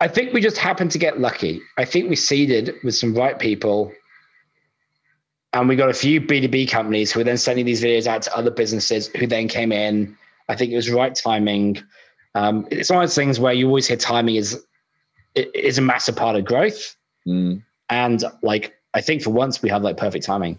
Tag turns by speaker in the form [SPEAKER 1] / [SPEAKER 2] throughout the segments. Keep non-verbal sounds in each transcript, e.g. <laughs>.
[SPEAKER 1] I think we just happened to get lucky. I think we seeded with some right people. And we got a few B2B companies who were then sending these videos out to other businesses who then came in. I think it was right timing. Um, it's one of those things where you always hear timing is is a massive part of growth.
[SPEAKER 2] Mm.
[SPEAKER 1] And like I think for once we have like perfect timing.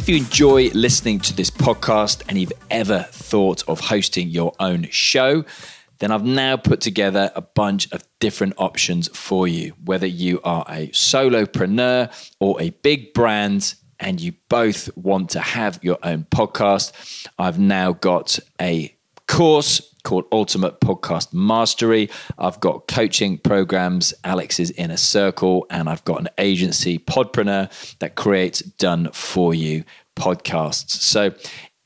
[SPEAKER 2] If you enjoy listening to this podcast and you've ever thought of hosting your own show, then I've now put together a bunch of different options for you. Whether you are a solopreneur or a big brand and you both want to have your own podcast, I've now got a course called Ultimate Podcast Mastery. I've got coaching programs, Alex's Inner Circle, and I've got an agency, Podpreneur, that creates done for you podcasts. So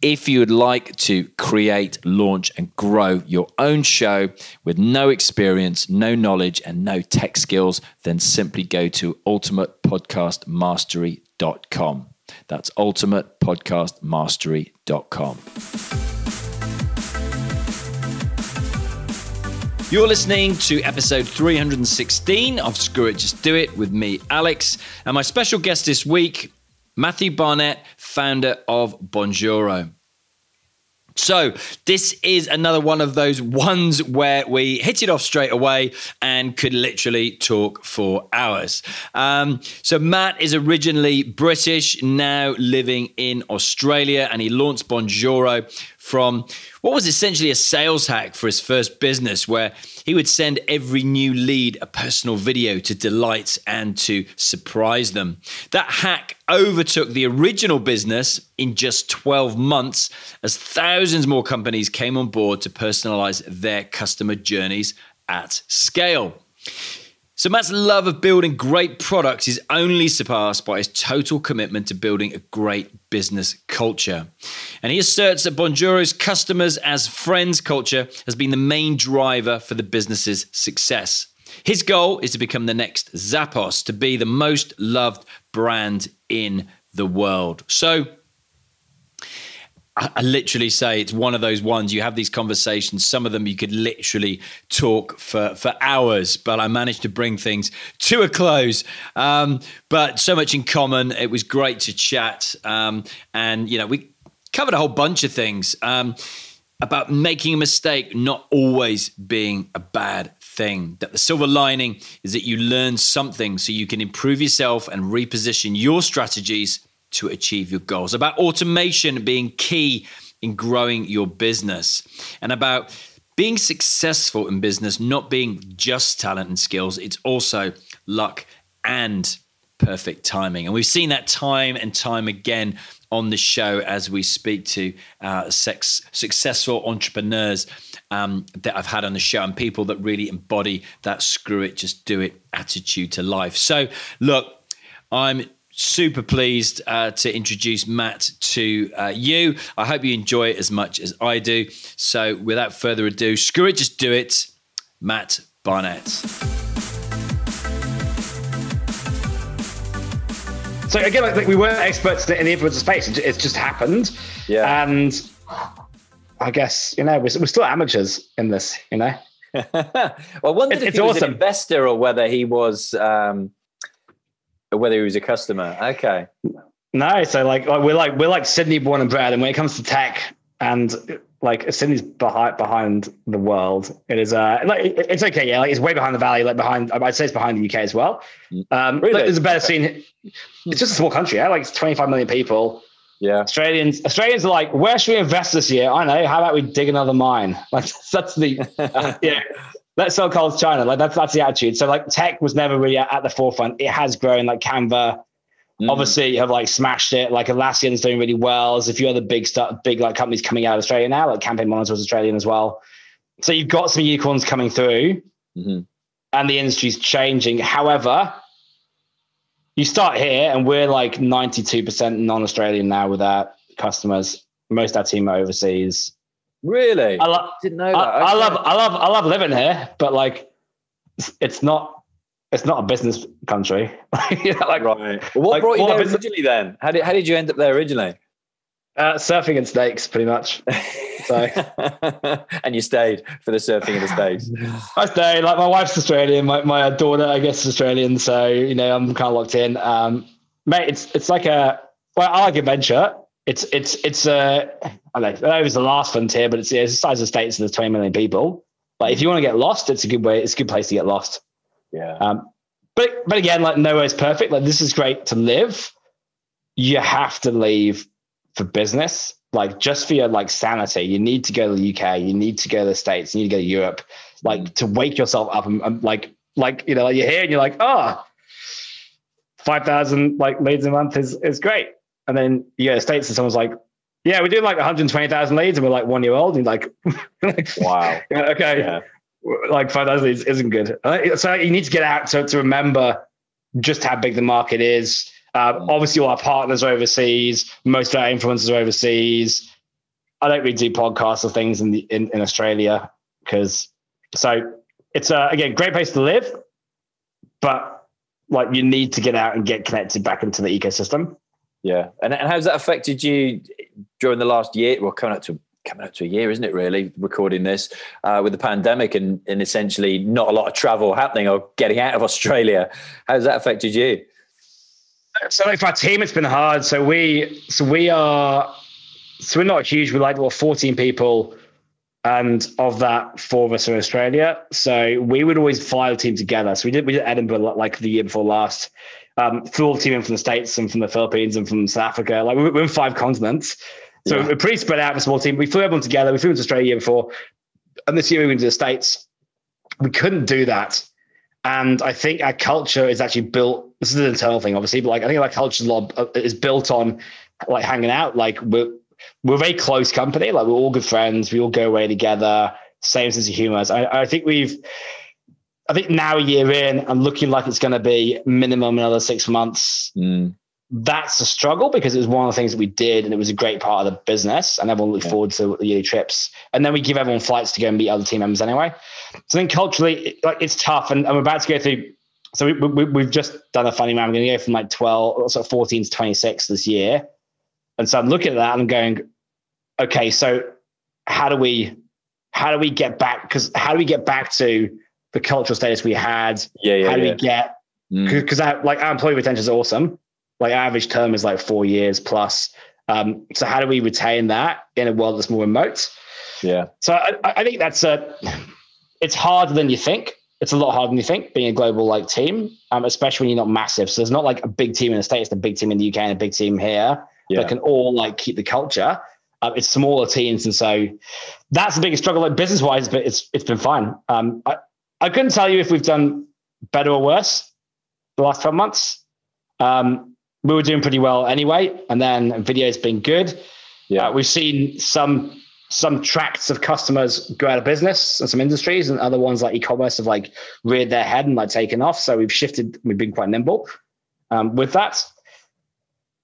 [SPEAKER 2] if you would like to create, launch, and grow your own show with no experience, no knowledge, and no tech skills, then simply go to ultimatepodcastmastery.com. That's ultimatepodcastmastery.com. You're listening to episode 316 of Screw It, Just Do It with me, Alex. And my special guest this week, Matthew Barnett, founder of Bonjoro. So, this is another one of those ones where we hit it off straight away and could literally talk for hours. Um, so, Matt is originally British, now living in Australia, and he launched Bonjoro from what was essentially a sales hack for his first business, where he would send every new lead a personal video to delight and to surprise them. That hack overtook the original business in just 12 months as thousands more companies came on board to personalize their customer journeys at scale. So, Matt's love of building great products is only surpassed by his total commitment to building a great business culture. And he asserts that Bonjoro's customers as friends culture has been the main driver for the business's success. His goal is to become the next Zappos, to be the most loved brand in the world. So, I, literally say it's one of those ones you have these conversations. Some of them you could literally talk for, for hours, but I managed to bring things to a close. Um, but so much in common. It was great to chat. Um, and, you know, we covered a whole bunch of things um, about making a mistake not always being a bad thing. That the silver lining is that you learn something so you can improve yourself and reposition your strategies to achieve your goals, about automation being key in growing your business, and about being successful in business not being just talent and skills, it's also luck and perfect timing. And we've seen that time and time again on the show as we speak to uh, sex, successful entrepreneurs um, that I've had on the show and people that really embody that screw it, just do it attitude to life. So, look, I'm super pleased uh, to introduce Matt to uh, you. I hope you enjoy it as much as I do. So, without further ado, screw it, just do it. Matt Barnett.
[SPEAKER 1] So again, I think we weren't experts in the influencer space; it just happened.
[SPEAKER 2] Yeah,
[SPEAKER 1] and I guess you know we're, we're still amateurs in this. You know. <laughs>
[SPEAKER 2] well, I wondered it's, if he was awesome. an investor or whether he was. Um whether he was a customer. Okay.
[SPEAKER 1] No, so like we're like we're like Sydney born and bred, and when it comes to tech and like Sydney's behind behind the world. It is uh like it's okay, yeah. Like it's way behind the valley, like behind. I'd say it's behind the UK as well. Um,
[SPEAKER 3] Really?
[SPEAKER 1] like, there's a better scene. It's just a small country, yeah. Like it's 25 million people.
[SPEAKER 3] Yeah.
[SPEAKER 1] Australians Australians are like, where should we invest this year? I know. How about we dig another mine? <laughs> Like that's the <laughs> yeah. Let's sell to China. Like that's that's the attitude. So like tech was never really at, at the forefront. It has grown. Like Canva,
[SPEAKER 3] Mm.
[SPEAKER 1] obviously have like smashed it. Like Atlassian's doing really well. There's a few other big stuff, big like companies coming out of Australia now. Like Campaign Monitor is Australian as well. So you've got some unicorns coming through,
[SPEAKER 3] Mhm.
[SPEAKER 1] and the industry's changing. However, you start here, and we're like 92% non-Australian now with our customers. Most of our team are overseas.
[SPEAKER 3] Really?
[SPEAKER 1] I, lo-
[SPEAKER 3] didn't know
[SPEAKER 1] I,
[SPEAKER 3] that.
[SPEAKER 1] I
[SPEAKER 3] Okay.
[SPEAKER 1] love, I love, I love living here, but like, it's- not, it's not a business country. <laughs> like
[SPEAKER 3] Right. Well, what
[SPEAKER 1] like,
[SPEAKER 3] brought you there originally then? How did, how did you end up there originally?
[SPEAKER 1] uh, surfing and snakes, pretty much. <laughs> So
[SPEAKER 3] and you stayed for the surfing and the States. <laughs>
[SPEAKER 1] I stay. Like my wife's Australian, my, my daughter, I guess, is Australian. So you know, I'm kind of locked in. Um, mate, it's it's like a well, I like adventure. It's it's it's a I don't know, I know if it's the last frontier, but it's, it's the size of the states. And there's 20 million people. Like if you want to get lost, it's a good way. It's a good place to get lost.
[SPEAKER 3] Yeah.
[SPEAKER 1] Um, but but again, like nowhere's perfect. Like this is great to live. You have to leave for business, like just for your like sanity. You need to go to the UK. You need to go to the States. You need to go to Europe, like to wake yourself up and, and like like you know like you're here and you're like oh, five thousand like leads a month is is great. And then you go to the States and someone's like. Yeah, we're doing like 120,000 leads and we're like one year old. And like, <laughs>
[SPEAKER 3] Wow.
[SPEAKER 1] okay,
[SPEAKER 3] Yeah.
[SPEAKER 1] like five thousand leads isn't good. Uh, So you need to get out to, to remember just how big the market is. Uh, obviously, all our partners are overseas. Most of our influencers are overseas. I don't really do podcasts or things in the in, in Australia because so it's a again great place to live, but like you need to get out and get connected back into the ecosystem.
[SPEAKER 3] Yeah. And, and how's that affected you during the last year? Well, coming up to coming up to a year, isn't it? Really, recording this uh, with the pandemic and, and essentially not a lot of travel happening or getting out of Australia. How's that affected you?
[SPEAKER 1] So like for our team, it's been hard. So we so we are so we're not huge. We're like what 14 people, and of that, four of us are in Australia. So we would always fly the team together. So we did we did Edinburgh like the year before last. Um, the team in from the States and from the Philippines and from South Africa. Like we're, we're in five continents. So
[SPEAKER 3] Yeah.
[SPEAKER 1] we're pretty spread out, a small team. We flew everyone together. We flew into Australia before. And this year we went to the States. We couldn't do that. And I think our culture is actually built. This is an internal thing, obviously, but like I think our culture is a lot- uh, is built on like hanging out. Like we're we're a very close company. Like we're all good friends. We all go away together. Same sense of humor. So I, I think we've. I think now a year in, and looking like it's going to be minimum another six months.
[SPEAKER 3] Mm.
[SPEAKER 1] That's a struggle because it was one of the things that we did, and it was a great part of the business, and everyone looked
[SPEAKER 3] Yeah.
[SPEAKER 1] forward to the yearly trips. And then we give everyone flights to go and meet other team members anyway. So I think culturally, it, like it's tough, and I'm about to go through. So we, we, we've just done a funny round. I'm going to go from like 12, sort of 14 to 26 this year, and so I'm looking at that and I'm going, okay, so how do we, how do we get back? Because how do we get back to the cultural status we had?
[SPEAKER 3] Yeah, yeah,
[SPEAKER 1] how do
[SPEAKER 3] yeah.
[SPEAKER 1] we get
[SPEAKER 3] Mm.
[SPEAKER 1] because like our employee retention is awesome. Like average term is like four years plus. Um, so how do we retain that in a world that's more remote?
[SPEAKER 3] yeah.
[SPEAKER 1] So I, I think that's a. It's harder than you think. It's a lot harder than you think being a global like team, um, especially when you're not massive. So there's not like a big team in the states, a big team in the UK, and a big team here
[SPEAKER 3] Yeah.
[SPEAKER 1] that can all like keep the culture. Um, it's smaller teams, and so that's the biggest struggle, like business wise. But it's it's been fine. Um, I I couldn't tell you if we've done better or worse the last 12 months. Um, we were doing pretty well anyway, and then video's been good.
[SPEAKER 3] Yeah.
[SPEAKER 1] Uh, we've seen some some tracts of customers go out of business and some industries, and other ones like e-commerce have like reared their head and like taken off. So we've shifted. We've been quite nimble um, with that.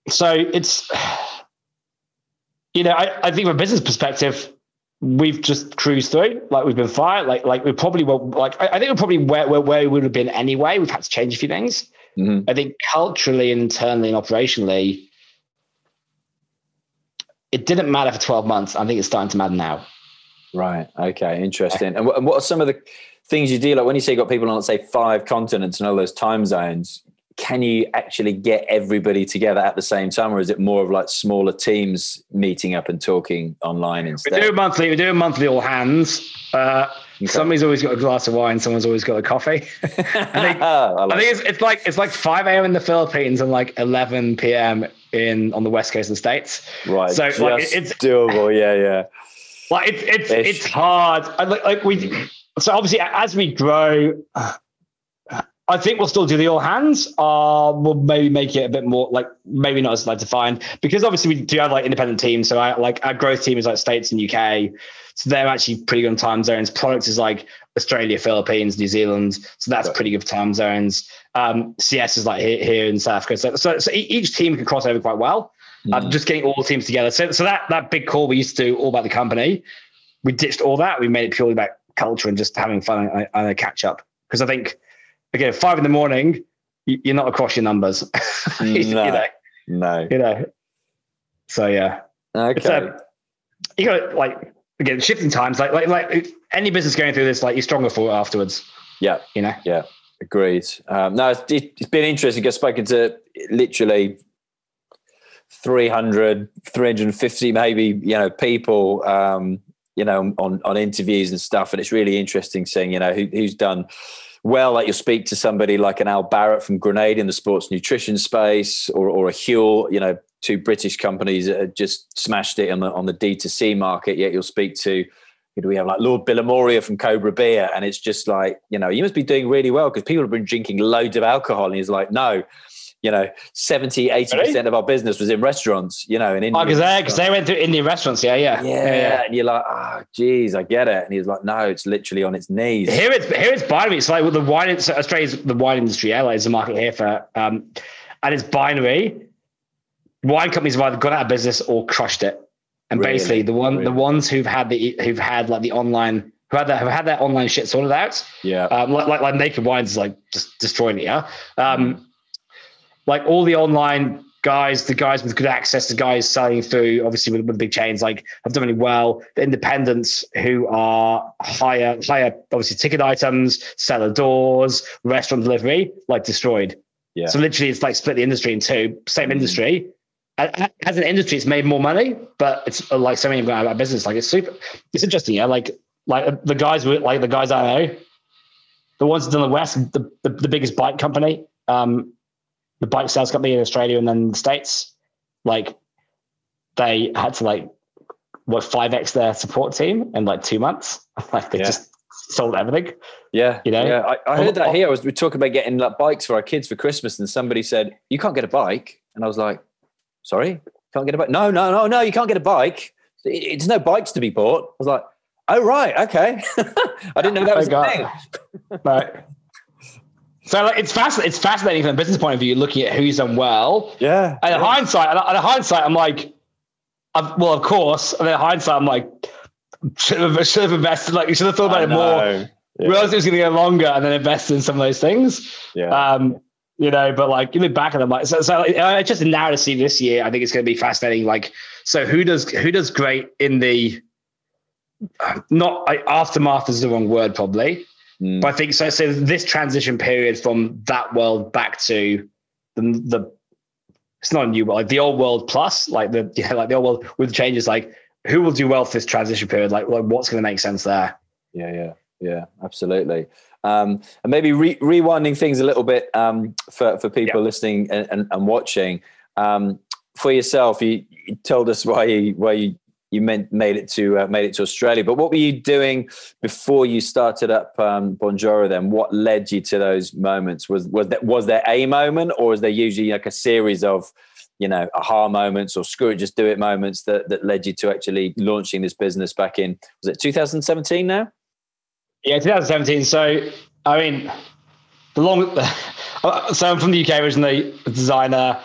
[SPEAKER 1] So it's <sighs> you know I, I think from a business perspective, we've just cruised through. Like we've been fine. Like like we probably were like I, I think we're probably where, where where we would have been anyway. We've had to change a few things.
[SPEAKER 3] Mhm.
[SPEAKER 1] I think culturally and internally and operationally, it didn't matter for 12 months. I think it's starting to matter now.
[SPEAKER 3] Right. Okay. Interesting. And what, and what are some of the things you do? Like when you say you got people on, let's say, five continents and all those time zones,
[SPEAKER 2] can you actually get everybody together at the same time, or is it more of like smaller teams meeting up and talking online instead?
[SPEAKER 1] We do monthly. We do monthly all hands. Uh, okay. Somebody's always got a glass of wine. Someone's always got a coffee. <laughs> I think, I, like I think it's, it's, like it's like five a.m. in the Philippines and like eleven p.m. in on the west coast of the states.
[SPEAKER 2] Right. So like, it's doable. Yeah, yeah.
[SPEAKER 1] Like it's it's Ish. it's hard. Like, like we. So obviously, as we grow. I think we'll still do the all hands. Uh, we'll maybe make it a bit more like maybe not as like defined because obviously we do have like independent teams. So I like our growth team is like states and UK. So they're actually pretty good on time zones. Products is like Australia, Philippines, New Zealand. So that's right. pretty good time zones. Um, CS is like here, here in South Africa. So, so, so each team can cross over quite well. Mm. Uh, just getting all the teams together. So, so that that big call we used to do all about the company, we ditched all that. We made it purely about culture and just having fun and, and a catch up. Because I think again, five in the morning, you're not across your numbers. <laughs>
[SPEAKER 2] no, you know, no,
[SPEAKER 1] you know. So yeah,
[SPEAKER 2] okay.
[SPEAKER 1] A, you got like again shifting times. Like like like any business going through this, like you're stronger for it afterwards.
[SPEAKER 2] Yeah,
[SPEAKER 1] you know.
[SPEAKER 2] Yeah, agreed. Um, no, it's, it's been interesting. I've spoken to literally 300, 350 maybe you know people. Um, you know, on on interviews and stuff, and it's really interesting seeing you know who, who's done well like you'll speak to somebody like an Al Barratt from Grenade in the sports nutrition space or, or a Huel, you know, two British companies that just smashed it on the, on the D2C market. Yet you'll speak to, you know, we have like Lord Bilimoria from Cobra Beer. And it's just like, you know, you must be doing really well because people have been drinking loads of alcohol. And he's like, no, you know, 70, 80% really? of our business was in restaurants, you know, in India.
[SPEAKER 1] Oh, because they, they went through Indian restaurants. Yeah,
[SPEAKER 2] yeah. Yeah. yeah, yeah. And you're like, oh, geez, I get it. And he's like, no, it's literally on its knees.
[SPEAKER 1] Here it's, here it's binary. It's like with the wine, it's, Australia's the wine industry, yeah, like it's a market here for, um, and it's binary. Wine companies have either gone out of business or crushed it. And really? basically the one, really? the ones who've had the, who've had like the online, who had that, have had that online shit sorted out.
[SPEAKER 2] Yeah.
[SPEAKER 1] Um, like, like, like Naked Wines is like just destroying it. Yeah. Um, mm like all the online guys, the guys with good access, the guys selling through, obviously with, with big chains, like have done really well. The independents who are higher, higher, obviously ticket items, cellar doors, restaurant delivery, like destroyed.
[SPEAKER 2] Yeah.
[SPEAKER 1] So literally, it's like split the industry in two. Same mm industry. As an industry, it's made more money, but it's uh, like so many of them out of business. Like it's super. It's interesting, yeah. Like like the guys with like the guys I know, the ones in the West, the, the, the biggest bike company. Um, the bike sales company in Australia and then the States, like they had to like what five x their support team in like two months. <laughs> like they yeah. just sold everything.
[SPEAKER 2] Yeah,
[SPEAKER 1] you know.
[SPEAKER 2] Yeah, I, I heard that oh, oh. here. I was we talking about getting like bikes for our kids for Christmas, and somebody said you can't get a bike, and I was like, sorry, can't get a bike? No, no, no, no, you can't get a bike. It's no bikes to be bought. I was like, oh right, okay. <laughs> I didn't know that oh, was a thing.
[SPEAKER 1] right. <laughs> So like, it's fascinating. It's fascinating from a business point of view, looking at who's done well.
[SPEAKER 2] Yeah.
[SPEAKER 1] And
[SPEAKER 2] yeah.
[SPEAKER 1] hindsight, and at hindsight, I'm like, I've, well, of course. And then hindsight, I'm like, should have, should have invested. Like, you should have thought about I it more. Yeah. Realized it was going to go longer, and then invested in some of those things.
[SPEAKER 2] Yeah.
[SPEAKER 1] Um, you know, but like you look back at them, like so. So uh, just now to see this year, I think it's going to be fascinating. Like, so who does who does great in the not like, aftermath is the wrong word probably Mm. But I think so. So this transition period from that world back to the, the it's not a new world, like the old world plus, like the <laughs> yeah, like the old world with changes. Like who will do well for this transition period? Like, like what's going to make sense there?
[SPEAKER 2] Yeah, yeah, yeah, absolutely. Um, and maybe re- rewinding things a little bit um, for for people yeah. listening and, and, and watching. Um, for yourself, you, you, told us why you why you you meant, made it to uh, made it to Australia. But what were you doing before you started up um? Then what led you to those moments? Was was that was there a moment, or is there usually like a series of you know aha moments or screw it, just do it moments that that led you to actually launching this business back in was it 2017 now?
[SPEAKER 1] Yeah, 2017. So I mean, the long. <laughs> so I'm from the UK originally, designer.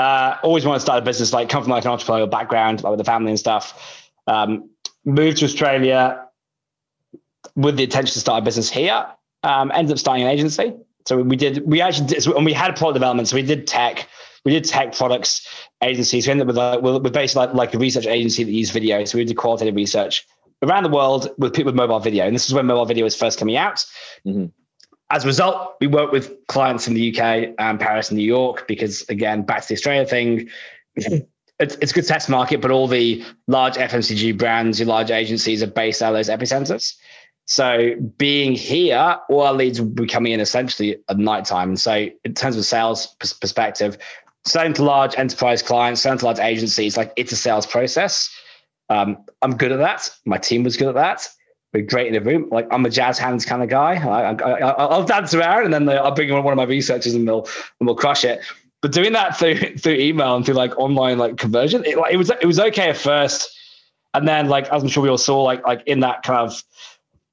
[SPEAKER 1] Uh, always wanted to start a business, like come from like an entrepreneurial background, like with the family and stuff. Um, moved to Australia with the intention to start a business here. Um, ended up starting an agency. So we did, we actually did, and we had product development. So we did tech, we did tech products agencies. We ended up with, a with basically like, like a research agency that used video. So we did qualitative research around the world with people with mobile video. And this is when mobile video was first coming out. Mm-hmm. As a result, we work with clients in the UK and Paris and New York because, again, back to the Australia thing, <laughs> it's, it's a good test market, but all the large FMCG brands, your large agencies are based out of those epicenters. So being here, all our leads will be coming in essentially at night time. And so in terms of sales perspective, selling to large enterprise clients, selling to large agencies, like it's a sales process. Um, I'm good at that. My team was good at that. We're great in the room. Like I'm a jazz hands kind of guy. I, will dance around and then I'll bring in one of my researchers and they'll and we'll crush it. But doing that through <laughs> through email and through like online like conversion, it, like, it was it was okay at first, and then like as I'm sure we all saw, like like in that kind of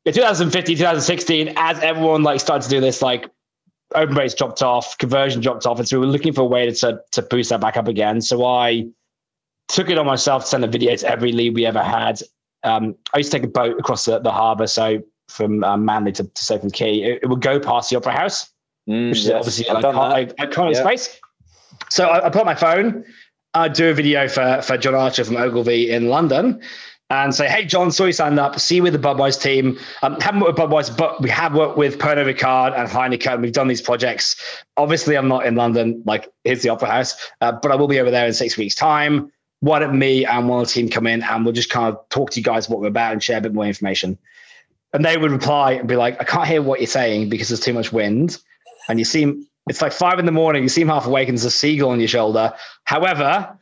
[SPEAKER 1] in 2015, 2016, as everyone like started to do this, like open rates dropped off, conversion dropped off, and so we were looking for a way to to boost that back up again. So I took it on myself to send a video to every lead we ever had. Um, I used to take a boat across the, the harbour, so from um, Manly to, to Circular Quay, it, it, would go past the Opera House,
[SPEAKER 2] mm,
[SPEAKER 1] which is
[SPEAKER 2] yes,
[SPEAKER 1] obviously iconic, iconic yeah. space. So I, I put my phone, I do a video for for John Archer from Ogilvy in London, and say, hey, John, saw you signed up. See you with the Budweiser team. Um, haven't worked with Budweiser, but we have worked with Pernod Ricard and Heineken. We've done these projects. Obviously, I'm not in London. Like, here's the Opera House, uh, but I will be over there in six weeks' time. Why don't me and one of the team come in and we'll just kind of talk to you guys what we're about and share a bit more information. And they would reply and be like, I can't hear what you're saying because there's too much wind. And you seem, it's like five in the morning, you seem half awake and there's a seagull on your shoulder. However,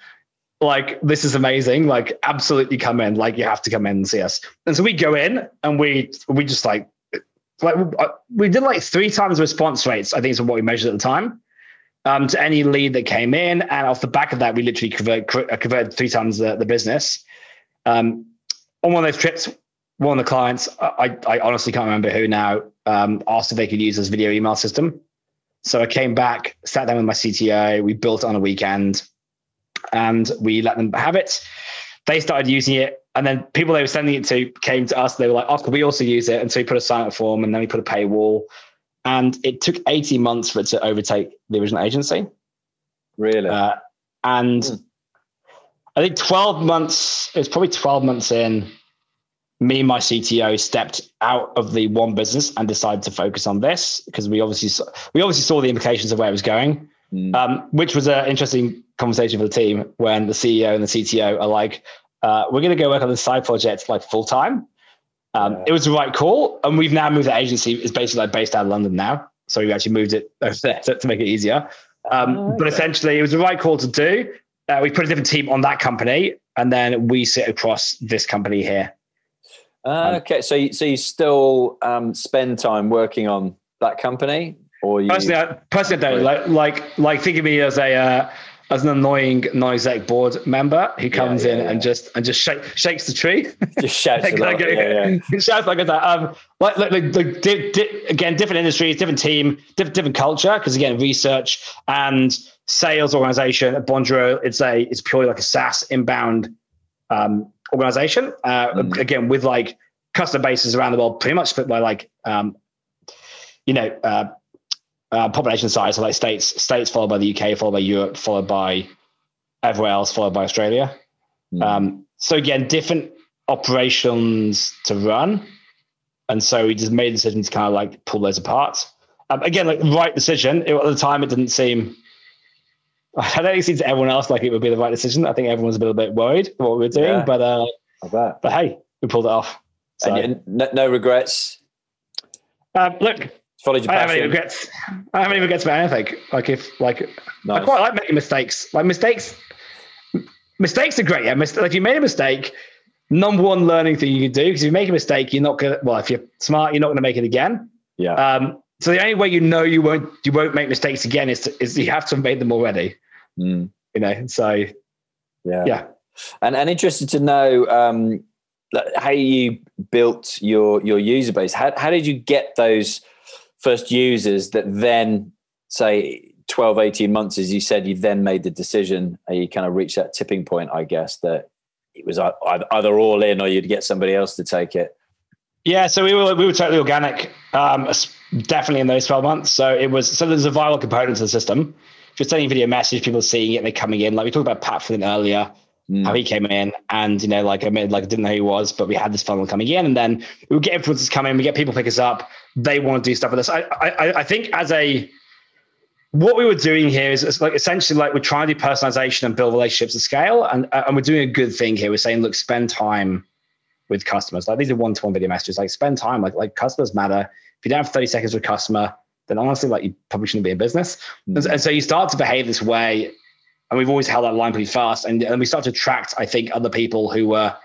[SPEAKER 1] like this is amazing like absolutely come in like you have to come in and see us and so we go in and we we just like like uh, we did like three times response rates i think is what we measured at the time um, to any lead that came in and off the back of that we literally convert, uh, converted three times the, the business um, on one of those trips one of the clients i, I honestly can't remember who now um, asked if they could use this video email system so i came back sat down with my cto we built it on a weekend and we let them have it. They started using it, and then people they were sending it to came to us. They were like, "Oh, we also use it?" And so we put a sign up form, and then we put a paywall. And it took 18 months for it to overtake the original agency.
[SPEAKER 2] Really? Uh,
[SPEAKER 1] and mm. I think 12 months, it was probably 12 months in, me and my CTO stepped out of the one business and decided to focus on this because we obviously saw, we obviously saw the implications of where it was going. Mm. Um, which was an interesting conversation for the team when the CEO and the CTO are like, uh, "We're going to go work on this side project like full time." Um, yeah. It was the right call, and we've now moved the agency. It's basically like based out of London now, so we actually moved it <laughs> to, to make it easier. Um, oh, okay. But essentially, it was the right call to do. Uh, we put a different team on that company, and then we sit across this company here.
[SPEAKER 2] Uh, okay, so you, so you still um, spend time working on that company? Or you,
[SPEAKER 1] personally, I, personally, I don't like like like think of me as a uh, as an annoying non-exec board member who comes yeah, yeah, in yeah. and just and just shake, shakes the tree.
[SPEAKER 2] Just shouts <laughs> like, like, yeah,
[SPEAKER 1] yeah. shouts like that. Um, like, like, like, like di- di- again, different industries, different team, different different culture. Because again, research and sales organization at Bonjoro, it's a it's purely like a SaaS inbound um, organization. Uh, mm. Again, with like customer bases around the world, pretty much split by like um, you know. Uh, uh, population size, so like states, states followed by the UK, followed by Europe, followed by everywhere else, followed by Australia. Mm. Um, so again, different operations to run, and so we just made a decision to kind of like pull those apart. Um, again, like right decision. It, at the time, it didn't seem. <laughs> I don't think it seems to everyone else like it would be the right decision. I think everyone's a little bit worried what we were doing, yeah, but uh, but hey, we pulled it off.
[SPEAKER 2] So. And no, no regrets.
[SPEAKER 1] Um, look,
[SPEAKER 2] Your I
[SPEAKER 1] haven't even regrets. I haven't even regrets about anything. Like if like nice. I quite like making mistakes. Like mistakes, mistakes are great. Yeah, Mis- like if you made a mistake, number one learning thing you can do because if you make a mistake, you're not gonna. Well, if you're smart, you're not gonna make it again.
[SPEAKER 2] Yeah.
[SPEAKER 1] Um. So the only way you know you won't you won't make mistakes again is to, is you have to have made them already.
[SPEAKER 2] Mm.
[SPEAKER 1] You know. So.
[SPEAKER 2] Yeah.
[SPEAKER 1] Yeah.
[SPEAKER 2] And and interested to know um, how you built your your user base. How how did you get those? First users that then say 12 18 months as you said you then made the decision and you kind of reached that tipping point i guess that it was either all in or you'd get somebody else to take it.
[SPEAKER 1] Yeah so we were we were totally organic um, definitely in those 12 months. So it was so there's a viral component to the system. If you're sending video message people are seeing it they're coming in. Like we talked about pat flynn earlier mm. how he came in, and you know, like I mean, like I didn't know who he was, but we had this funnel coming in, and then we get influencers coming, in, we get people pick us up, they want to do stuff with us. I, I, I think as a what we were doing here is, is like essentially like we're trying to do personalization and build relationships at scale, and uh, and we're doing a good thing here. We're saying, look, spend time with customers. Like these are one-to-one video messages. Like spend time. Like like customers matter. If you don't have 30 seconds with a customer, then honestly, like you probably shouldn't be in business. And, and, so you start to behave this way, and we've always held that line pretty fast. And, and we start to attract, I think, other people who were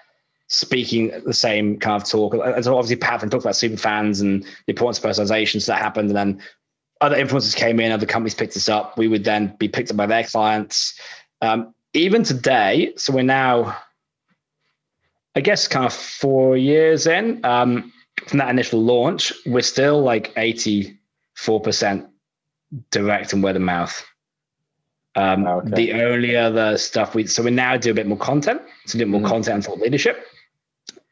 [SPEAKER 1] speaking the same kind of talk. And so obviously Pat talked about super fans and the importance of personalization. So that happened. And then other influencers came in, other companies picked us up. We would then be picked up by their clients. Um, even today, so we're now, I guess, kind of four years in um, from that initial launch. We're still like 84% direct and word of mouth. Um, okay. The only other stuff we, so we now do a bit more content, so a bit more mm. content and thought leadership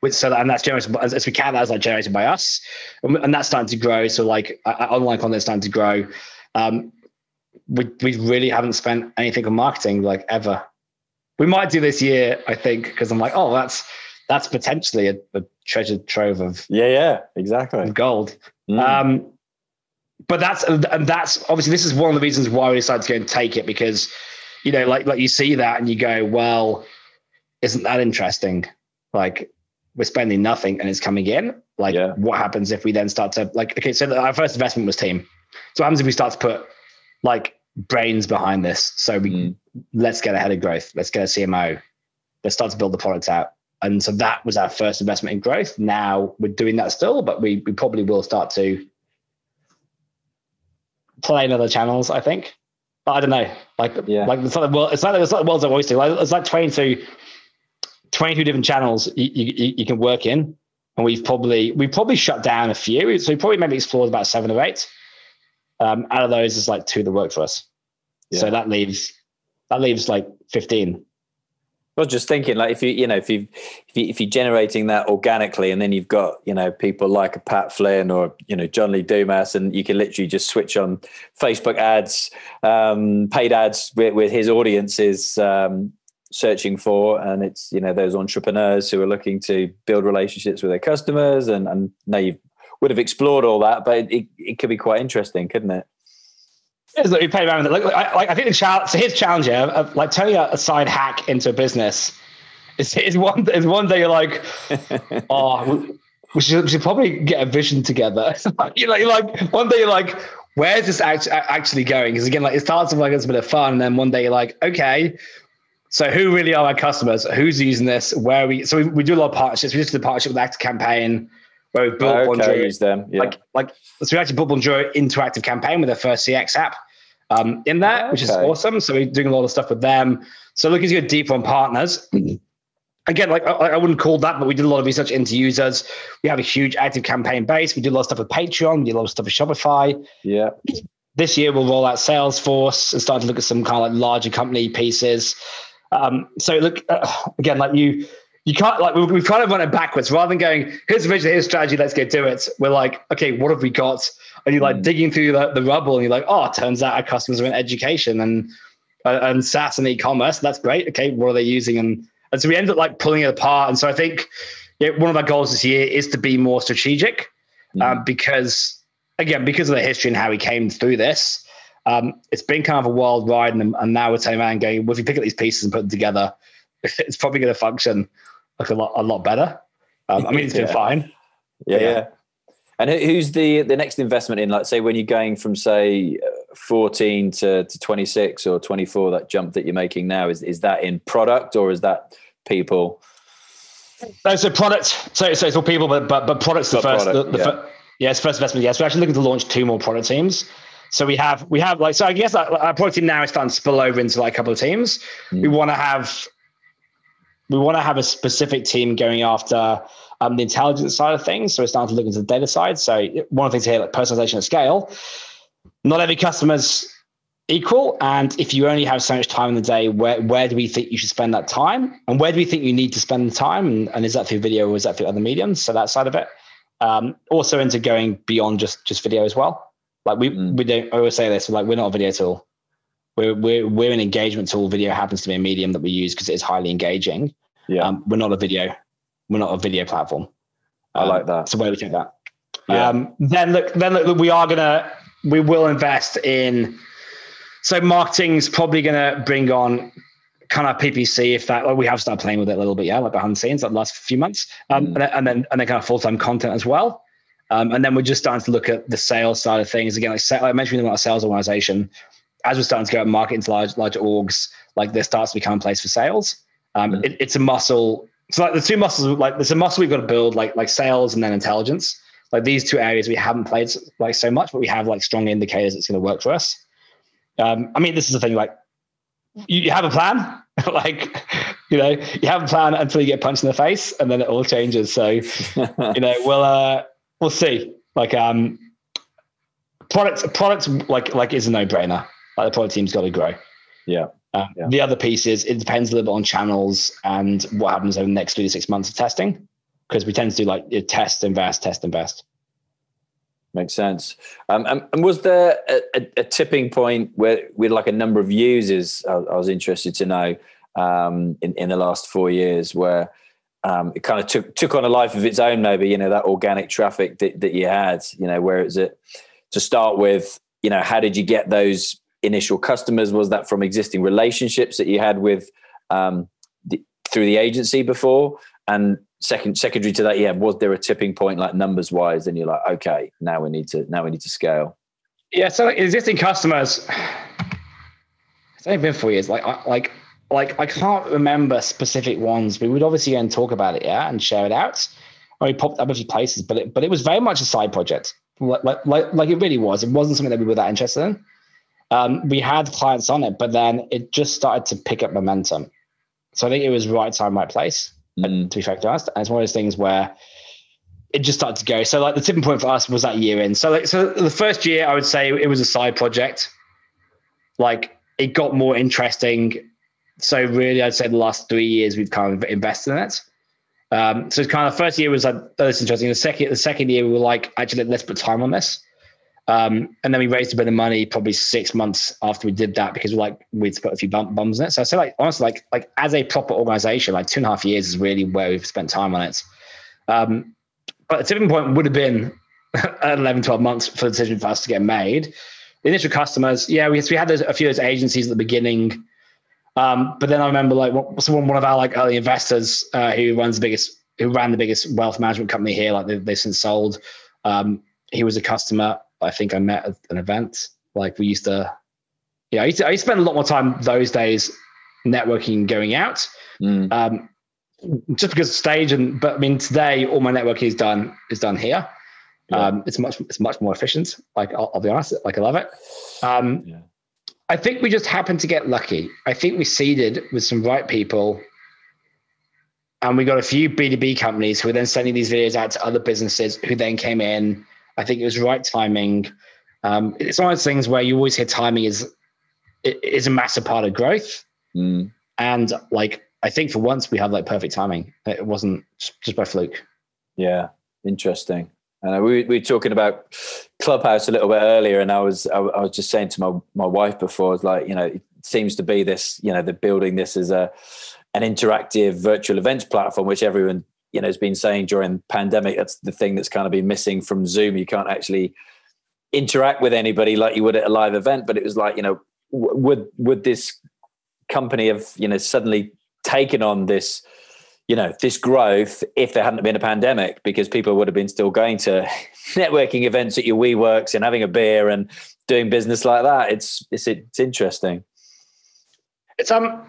[SPEAKER 1] which so that, and that's generated as, as we count that as like generated by us, and, and that's starting to grow. So like uh, online content starting to grow. Um, we we really haven't spent anything on marketing like ever. We might do this year, I think, because I'm like, oh, that's that's potentially a, a treasure trove of
[SPEAKER 2] yeah, yeah, exactly
[SPEAKER 1] gold. Mm. Um, but that's and that's obviously this is one of the reasons why we decided to go and take it because you know like like you see that and you go well isn't that interesting like we're spending nothing and it's coming in. Like, yeah. what happens if we then start to like? Okay, so our first investment was team. So what happens if we start to put like brains behind this? So we mm. let's get ahead of growth. Let's get a CMO. Let's start to build the product out. And so that was our first investment in growth. Now we're doing that still, but we we probably will start to play in other channels. I think. But I don't know. Like, yeah. like it's like the world. It's like it's like the world's oyster. Like, it's like trying to 22 different channels you, you, you, can work in. And we've probably, we probably shut down a few. So we probably maybe explored about seven or eight. Um, out of those, there's like two that work for us. Yeah. So that leaves, that leaves like 15.
[SPEAKER 2] Well, just thinking like if you, you know, if you, if you, you're generating that organically and then you've got, you know, people like a Pat Flynn or, you know, John Lee Dumas and you can literally just switch on Facebook ads, um, paid ads with, with his audiences, um, searching for and it's you know those entrepreneurs who are looking to build relationships with their customers and and now you would have explored all that but it, it could be quite interesting couldn't it
[SPEAKER 1] is that we play around with it. Like, I, I think the challenge, so his challenge here, of like turning a, a side hack into a business, is, is one is one day you're like, <laughs> oh, we should, we should probably get a vision together. you're <laughs> like, you're like one day you're like, where's this act- actually going? Because again, like it starts with like it's a bit of fun, and then one day you're like, okay, so who really are our customers? Who's using this? Where we so we, we do a lot of partnerships. We just did a partnership with Active Campaign where we built oh, okay,
[SPEAKER 2] use them. Yeah.
[SPEAKER 1] Like like so we actually built Bonjoro into Active Campaign with their first CX app um, in that, okay. which is awesome. So we're doing a lot of stuff with them. So looking to go deeper on partners. <clears throat> Again, like I, I, wouldn't call that, but we did a lot of research into users. We have a huge active campaign base. We do a lot of stuff with Patreon. We do a lot of stuff with Shopify.
[SPEAKER 2] Yeah.
[SPEAKER 1] This year we'll roll out Salesforce and start to look at some kind of like larger company pieces. Um, so look uh, again, like you, you can't like we've, we've kind of run it backwards rather than going here's a vision, here's a strategy, let's go do it. We're like, okay, what have we got? And you're like mm. digging through the, the rubble, and you're like, oh, it turns out our customers are in education and uh, and SaaS and e-commerce. That's great. Okay, what are they using? And and so we end up like pulling it apart. And so I think yeah, one of our goals this year is to be more strategic, mm. um, because again, because of the history and how we came through this, um, it's been kind of a wild ride, and, and now we're turning around and going, well, if you pick up these pieces and put them together, <laughs> it's probably going to function like a lot, a lot better. Um, I mean, it's been
[SPEAKER 2] yeah.
[SPEAKER 1] fine.
[SPEAKER 2] Yeah, yeah. And who's the the next investment in? Like, say, when you're going from say 14 to, to 26 or 24, that jump that you're making now is is that in product or is that people?
[SPEAKER 1] No, so product. So, so it's all people, but but but products the first. Product, the, the yeah. Fir- yeah, it's first investment. Yes, we're actually looking to launch two more product teams. So we have we have like so I guess our, our product team now is starting to spill over into like a couple of teams. Mm. We want to have we want to have a specific team going after um, the intelligence side of things. So we're starting to look into the data side. So one of the things here, like personalization at scale, not every customer's equal. And if you only have so much time in the day, where, where do we think you should spend that time? And where do we think you need to spend the time? And, and is that through video or is that through other mediums? So that side of it. Um, also into going beyond just just video as well. Like we mm. we don't I always say this, like we're not a video tool. we're, we're, we're an engagement tool. Video happens to be a medium that we use because it is highly engaging.
[SPEAKER 2] Yeah.
[SPEAKER 1] Um, we're not a video. We're not a video platform.
[SPEAKER 2] I
[SPEAKER 1] Um,
[SPEAKER 2] like that.
[SPEAKER 1] So way we take that.
[SPEAKER 2] Yeah.
[SPEAKER 1] Um, then look, then look, we are gonna, we will invest in. So marketing's probably gonna bring on kind of PPC if that. Like we have started playing with it a little bit, yeah, like behind the scenes, like last few months, um,
[SPEAKER 2] Mm.
[SPEAKER 1] and, then, and then and then kind of full time content as well. Um, and then we're just starting to look at the sales side of things again. Like, like I mentioned about a sales organization, as we're starting to go and market into large large orgs, like there starts to become a place for sales. Um,
[SPEAKER 2] Mm.
[SPEAKER 1] it, it's a muscle. So like the two muscles, like there's a muscle we've got to build, like like sales and then intelligence. Like these two areas we haven't played like so much, but we have like strong indicators it's going to work for us. Um, I mean, this is the thing. Like you, you have a plan, <laughs> like you know, you have a plan until you get punched in the face, and then it all changes. So <laughs> you know, we'll uh, we'll see. Like um, products, products like like is a no brainer. Like the product team's got to grow.
[SPEAKER 2] Yeah.
[SPEAKER 1] Um,
[SPEAKER 2] Yeah.
[SPEAKER 1] The other piece is it depends a little bit on channels and what happens over the next three to six months of testing, because we tend to do like test, invest, test, invest.
[SPEAKER 2] Makes sense. Um, and, and was there a, a, a tipping point where, with like a number of users? I, I was interested to know um, in in the last four years where um, it kind of took took on a life of its own. Maybe you know that organic traffic that, that you had. You know, where is it to start with? You know, how did you get those initial customers? Was that from existing relationships that you had with um, the, through the agency before? And second secondary to that, yeah, was there a tipping point like numbers wise? And you're like, okay, now we need to now we need to scale.
[SPEAKER 1] Yeah. So existing customers, it's only been four years. Like I, like like I can't remember specific ones. We would obviously go and talk about it, yeah, and share it out. Or we popped up a few places, but it but it was very much a side project. Like like, like it really was. It wasn't something that we were that interested in. Um, we had clients on it, but then it just started to pick up momentum. So I think it was right time, right place.
[SPEAKER 2] Mm,
[SPEAKER 1] to be fair honest. And it's one of those things where it just started to go. So like the tipping point for us was that year in. So like so the first year I would say it was a side project. Like it got more interesting. So really I'd say the last three years we've kind of invested in it. Um, so it's kind of first year was like oh, that's interesting. The second the second year we were like, actually let's put time on this. Um, and then we raised a bit of money probably six months after we did that because like we'd put a few bum- bums in it. So I say like honestly, like like as a proper organization, like two and a half years is really where we've spent time on it. Um, but the tipping point would have been <laughs> 11, 12 months for the decision for us to get made. The initial customers, yeah, we, we had those, a few of those agencies at the beginning. Um, but then I remember like someone, one of our like early investors uh, who runs the biggest, who ran the biggest wealth management company here, like they, they've since sold. Um, he was a customer. I think I met at an event. Like we used to, yeah, I used to, I used to spend a lot more time those days networking, and going out.
[SPEAKER 2] mm,
[SPEAKER 1] Um, just because of stage and but I mean today all my networking is done is done here.
[SPEAKER 2] Yeah.
[SPEAKER 1] Um, it's much it's much more efficient. Like I'll, I'll be honest, like I love it. Um,
[SPEAKER 2] Yeah.
[SPEAKER 1] I think we just happened to get lucky. I think we seeded with some right people, and we got a few B two B companies who were then sending these videos out to other businesses who then came in. I think it was right timing. Um, it's one of those things where you always hear timing is is a massive part of growth.
[SPEAKER 2] mm.
[SPEAKER 1] And like, I think for once we had like perfect timing. It wasn't just, just by fluke.
[SPEAKER 2] Yeah, interesting. And we, we were talking about Clubhouse a little bit earlier, and I was I, I was just saying to my my wife before, I was like, you know, it seems to be this, you know, they're building this as a an interactive virtual events platform, which everyone you know has been saying during pandemic. That's the thing that's kind of been missing from Zoom. You can't actually interact with anybody like you would at a live event. But it was like, you know, w- would would this company have you know suddenly taken on this you know this growth if there hadn't been a pandemic because people would have been still going to <laughs> networking events at your WeWorks and having a beer and doing business like that it's it's it's interesting
[SPEAKER 1] It's um,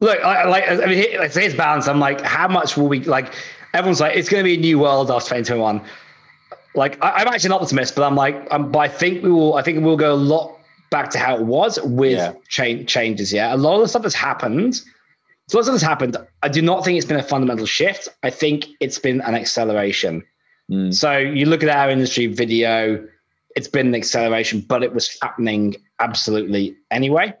[SPEAKER 1] look, I, I like I mean, here- like balance. I'm like, how much will we like? Everyone's like, it's going to be a new world after 2021. Like, I, I'm actually an optimist, but I'm like, um, but I think we will. I think we'll go a lot back to how it was with
[SPEAKER 2] Yeah.
[SPEAKER 1] change changes. Yeah, a lot of the stuff that's happened. So lots of this happened. I do not think it's been a fundamental shift. I think it's been an acceleration.
[SPEAKER 2] Mm,
[SPEAKER 1] So you look at our industry video, it's been an acceleration, but it was happening absolutely anyway.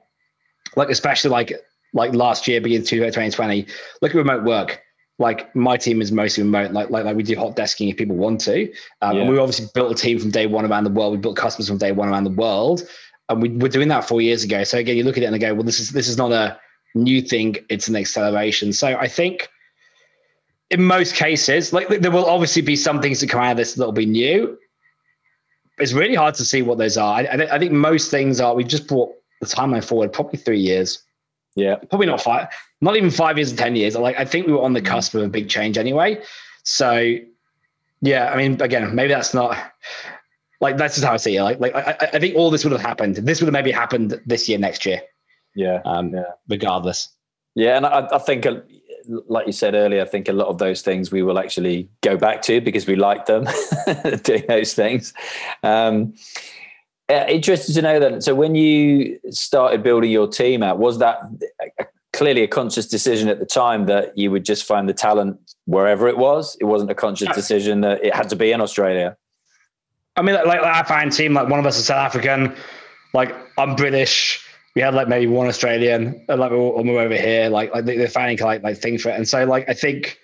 [SPEAKER 1] Like especially like like last year, beginning of 2020. Look at remote work. Like my team is mostly remote. Like like, like we do hot desking if people want to. Um,
[SPEAKER 2] Yeah.
[SPEAKER 1] And we obviously built a team from day one around the world. We built customers from day one around the world. and we were doing that four years ago. So again, you look at it and go, well, this is this is not a new thing; it's an acceleration. So I think in most cases, like there will obviously be some things that come out of this that'll be new. It's really hard to see what those are. I, I think most things are. We've just brought the timeline forward probably three years.
[SPEAKER 2] Yeah,
[SPEAKER 1] probably not five, not even five years or ten years. Like I think we were on the cusp of a big change anyway. So yeah, I mean, again, maybe that's not like that's just how I see it. Like, like I, I think all this would have happened. This would have maybe happened this year, next year.
[SPEAKER 2] Yeah,
[SPEAKER 1] um,
[SPEAKER 2] yeah.
[SPEAKER 1] Regardless.
[SPEAKER 2] Yeah, and I, I think like you said earlier, I think a lot of those things we will actually go back to because we like them <laughs> doing those things. Um, uh, interested to know that. So when you started building your team out, was that a, clearly a conscious decision at the time that you would just find the talent wherever it was? It wasn't a conscious decision that it had to be in Australia.
[SPEAKER 1] I mean, like, like I find team like one of us is South African, like I'm British we had like maybe one Australian, and like we're, we're over here, like like they're finding like like things for it. And so like I think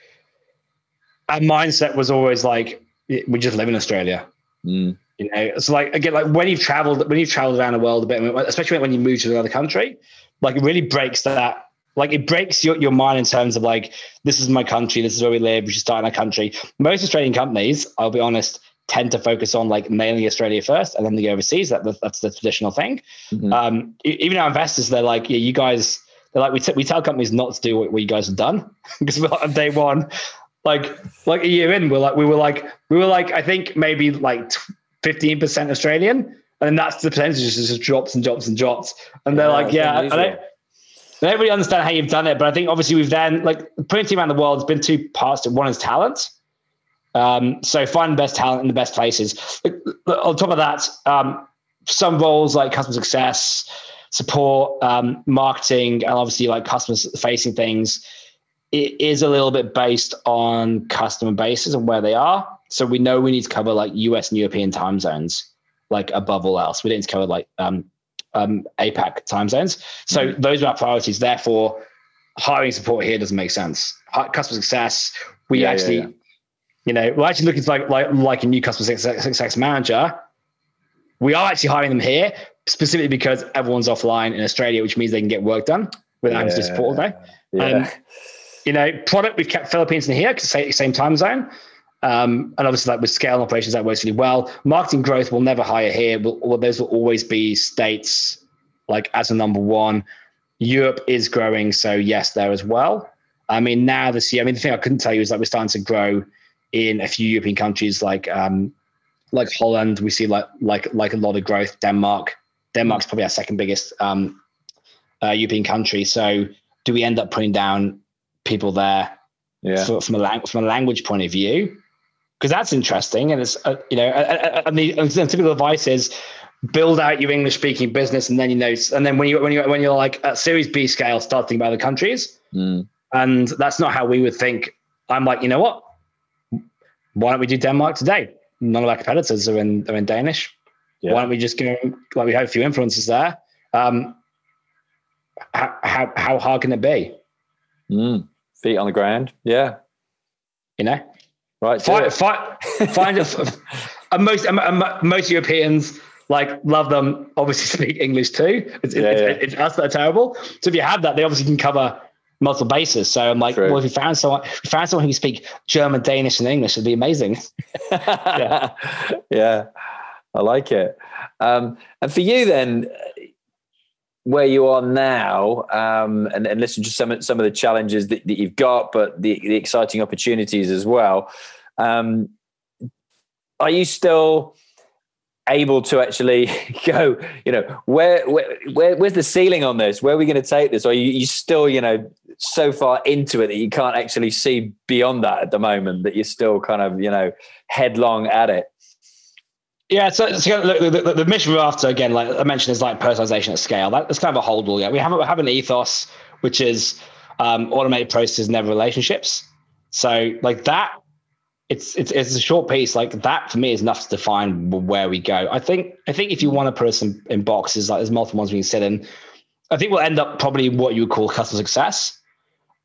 [SPEAKER 1] our mindset was always like we just live in Australia.
[SPEAKER 2] Mm.
[SPEAKER 1] You know, so like again, like when you've traveled, when you've traveled around the world a bit, especially when you move to another country, like it really breaks that. Like it breaks your, your mind in terms of like, this is my country, this is where we live, we should start in our country. Most Australian companies, I'll be honest, tend to focus on like mainly Australia first and then they go overseas. That, that's the traditional thing. Mm-hmm. Um, even our investors, they're like, yeah, you guys, they're like, we, t- we tell companies not to do what, what you guys have done <laughs> because we're on day one, like, like a year in, we're like, we were like, we were like, I think maybe like 15% Australian. And that's the percentage just drops and drops and drops. And they're yeah, like, yeah, I don't, I don't really understand how you've done it. But I think obviously we've then, like, printing around the world has been two parts one is talent. Um, so find the best talent in the best places. On top of that, um, some roles like customer success, support, um, marketing, and obviously like customers facing things, it is a little bit based on customer bases and where they are. So we know we need to cover like US and European time zones, like above all else. We didn't cover like um, um, APAC time zones. So mm-hmm. those are our priorities. Therefore, hiring support here doesn't make sense. Customer success, we yeah, actually yeah, yeah you know, we're actually looking for like like like a new customer success, manager. We are actually hiring them here specifically because everyone's offline in Australia, which means they can get work done without having to support all day. Yeah. And you know, product we've kept Philippines in here because same time zone. Um, and obviously, like with scale and operations, that works really well. Marketing growth will never hire here. Will, those will always be states like as a number one. Europe is growing, so yes, there as well. I mean, now this year, I mean, the thing I couldn't tell you is that we're starting to grow in a few European countries like um, like Holland. We see like like like a lot of growth. Denmark. Denmark's probably our second biggest um, uh, European country. So do we end up putting down people there
[SPEAKER 2] yeah.
[SPEAKER 1] for, from a lang- from a language point of view? Because that's interesting, and it's uh, you know, and the, and the typical advice is build out your English speaking business, and then you know, and then when you when you when you're like at Series B scale, start thinking about other countries.
[SPEAKER 2] Mm.
[SPEAKER 1] And that's not how we would think. I'm like, you know what? why don't we do Denmark today? None of our competitors are in are in Danish. Yeah. Why don't we just go like we have a few influences there? Um, how, how how hard can it be?
[SPEAKER 2] Mm. Feet on the ground, yeah.
[SPEAKER 1] You know,
[SPEAKER 2] right?
[SPEAKER 1] Find, find, <laughs> find a, most a, most Europeans like love them. Obviously, <laughs> speak English too. It's, yeah, it's, yeah. it's us that are terrible. So if you have that, they obviously can cover multiple bases. So I'm like, True. well, if you found someone, if you found someone who speak German, Danish, and English, it'd be amazing. <laughs>
[SPEAKER 2] yeah. yeah, I like it. Um, and for you, then, where you are now, um, and, and listen to some some of the challenges that, that you've got, but the, the exciting opportunities as well. Um, are you still? able to actually <laughs> go, you know, where, where, where where's the ceiling on this? Where are we going to take this? Or are you, you still, you know, so far into it that you can't actually see beyond that at the moment, that you're still kind of, you know, headlong at it?
[SPEAKER 1] Yeah, so, so the, the, the, mission we're after, again, like I mentioned, is like personalization at scale. That, that's kind of a hold all. Yeah, we have, we have an ethos, which is um, automated processes, never relationships. So, like that it's it's it's a short piece like that for me is enough to define where we go. I think I think if you want to put us in, in boxes like there's multiple ones we can sit in. I think we'll end up probably what you would call customer success,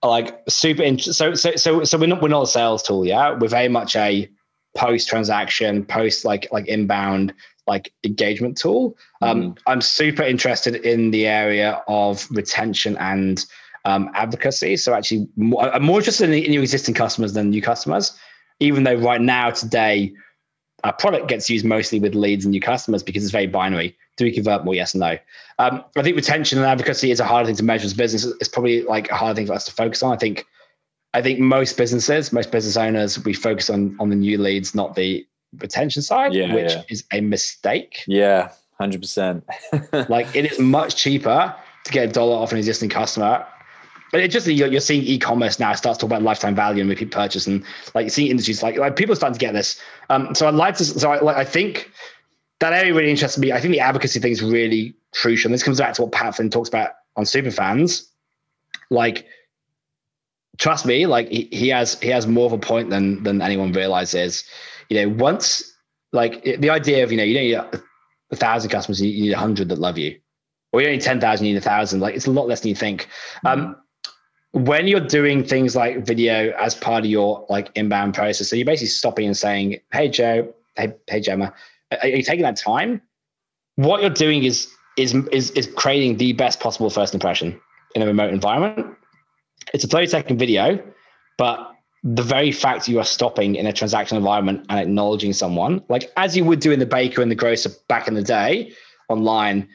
[SPEAKER 1] like super. Int- so so so so we're not we're not a sales tool, yeah. We're very much a post transaction, post like like inbound like engagement tool. Um, mm. I'm super interested in the area of retention and um, advocacy. So actually, more, I'm more interested in, in your existing customers than new customers. Even though right now today, our product gets used mostly with leads and new customers because it's very binary. Do we convert more? Yes and no. Um, I think retention and advocacy is a harder thing to measure as business. It's probably like a hard thing for us to focus on. I think, I think most businesses, most business owners, we focus on on the new leads, not the retention side, yeah, which yeah. is a mistake.
[SPEAKER 2] Yeah, hundred percent. <laughs>
[SPEAKER 1] Like it is much cheaper to get a dollar off an existing customer. But it just you're, you're seeing e-commerce now starts to talk about lifetime value and repeat purchase, and like you see industries like like people are starting to get this. Um, so I'd like to. So I, like, I think that area really interests me. I think the advocacy thing is really crucial. And this comes back to what Pat Flynn talks about on Superfans. Like, trust me, like he, he has he has more of a point than than anyone realizes you know, once like the idea of, you know, you don't need a, thousand customers, you need a hundred that love you. Or you don't need 10,000, you need a thousand. Like it's a lot less than you think. Um, when you're doing things like video as part of your like inbound process, so you're basically stopping and saying, Hey Joe, hey, hey Gemma, are you taking that time? What you're doing is is is is creating the best possible first impression in a remote environment. It's a 30 second video, but the very fact you are stopping in a transactional environment and acknowledging someone, like as you would do in the baker and the grocer back in the day online,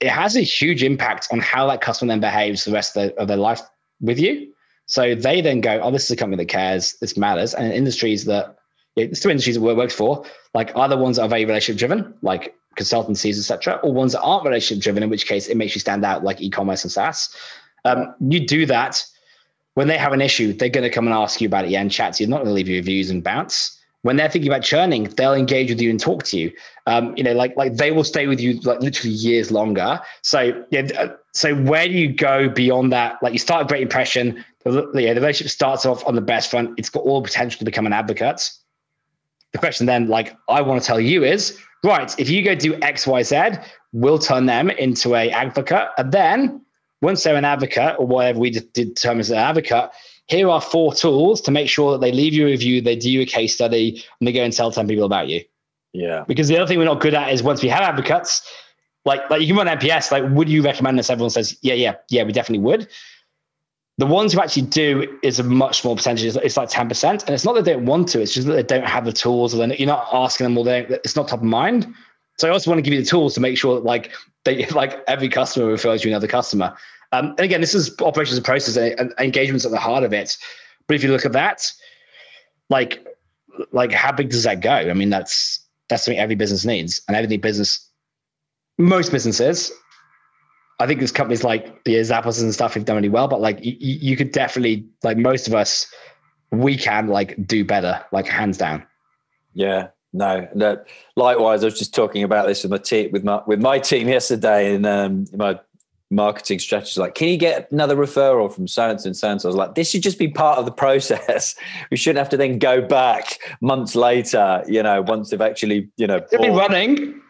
[SPEAKER 1] it has a huge impact on how that customer then behaves the rest of their, of their life with you. So they then go, oh, this is a company that cares, this matters. And in industries that, yeah, there's two industries that we work for, like other ones that are very relationship driven, like consultancies, etc., or ones that aren't relationship driven, in which case it makes you stand out, like e-commerce and SaaS. Um, you do that when they have an issue, they're going to come and ask you about it, yeah, and chat to you. They're not going to leave you reviews and bounce. When they're thinking about churning, they'll engage with you and talk to you. Um, you know, like like they will stay with you like literally years longer. So yeah, uh, so where do you go beyond that? Like you start a great impression. The, yeah, the relationship starts off on the best front. It's got all the potential to become an advocate. The question then, like I want to tell you, is right. If you go do X, Y, Z, we'll turn them into a advocate, and then once they're an advocate or whatever we did determine as an advocate, here are four tools to make sure that they leave you a review, they do a case study, and they go and tell 10 people about you.
[SPEAKER 2] Yeah.
[SPEAKER 1] Because the other thing we're not good at is once we have advocates, like like you can run NPS, like would you recommend this? Everyone says, yeah, yeah, yeah, we definitely would. The ones who actually do is a much smaller percentage. It's like 10%. And it's not that they don't want to, it's just that they don't have the tools or you're not asking them or they it's not top of mind. So I also want to give you the tools to make sure that like they <laughs> like every customer refers you another customer. Um, and again, this is operations and process and engagements at the heart of it. But if you look at that, like like how big does that go? I mean, that's that's something every business needs, and every business, most businesses. I think there's companies like the Zappos and stuff who've done really well, but like you, you could definitely like most of us, we can like do better, like hands down.
[SPEAKER 2] Yeah, no, no. Likewise, I was just talking about this with my team with my with my team yesterday, and um, my marketing strategy like, can you get another referral from so and so and so? I was like, this should just be part of the process. <laughs> we shouldn't have to then go back months later. You know, once they've actually, you know,
[SPEAKER 1] it should be running.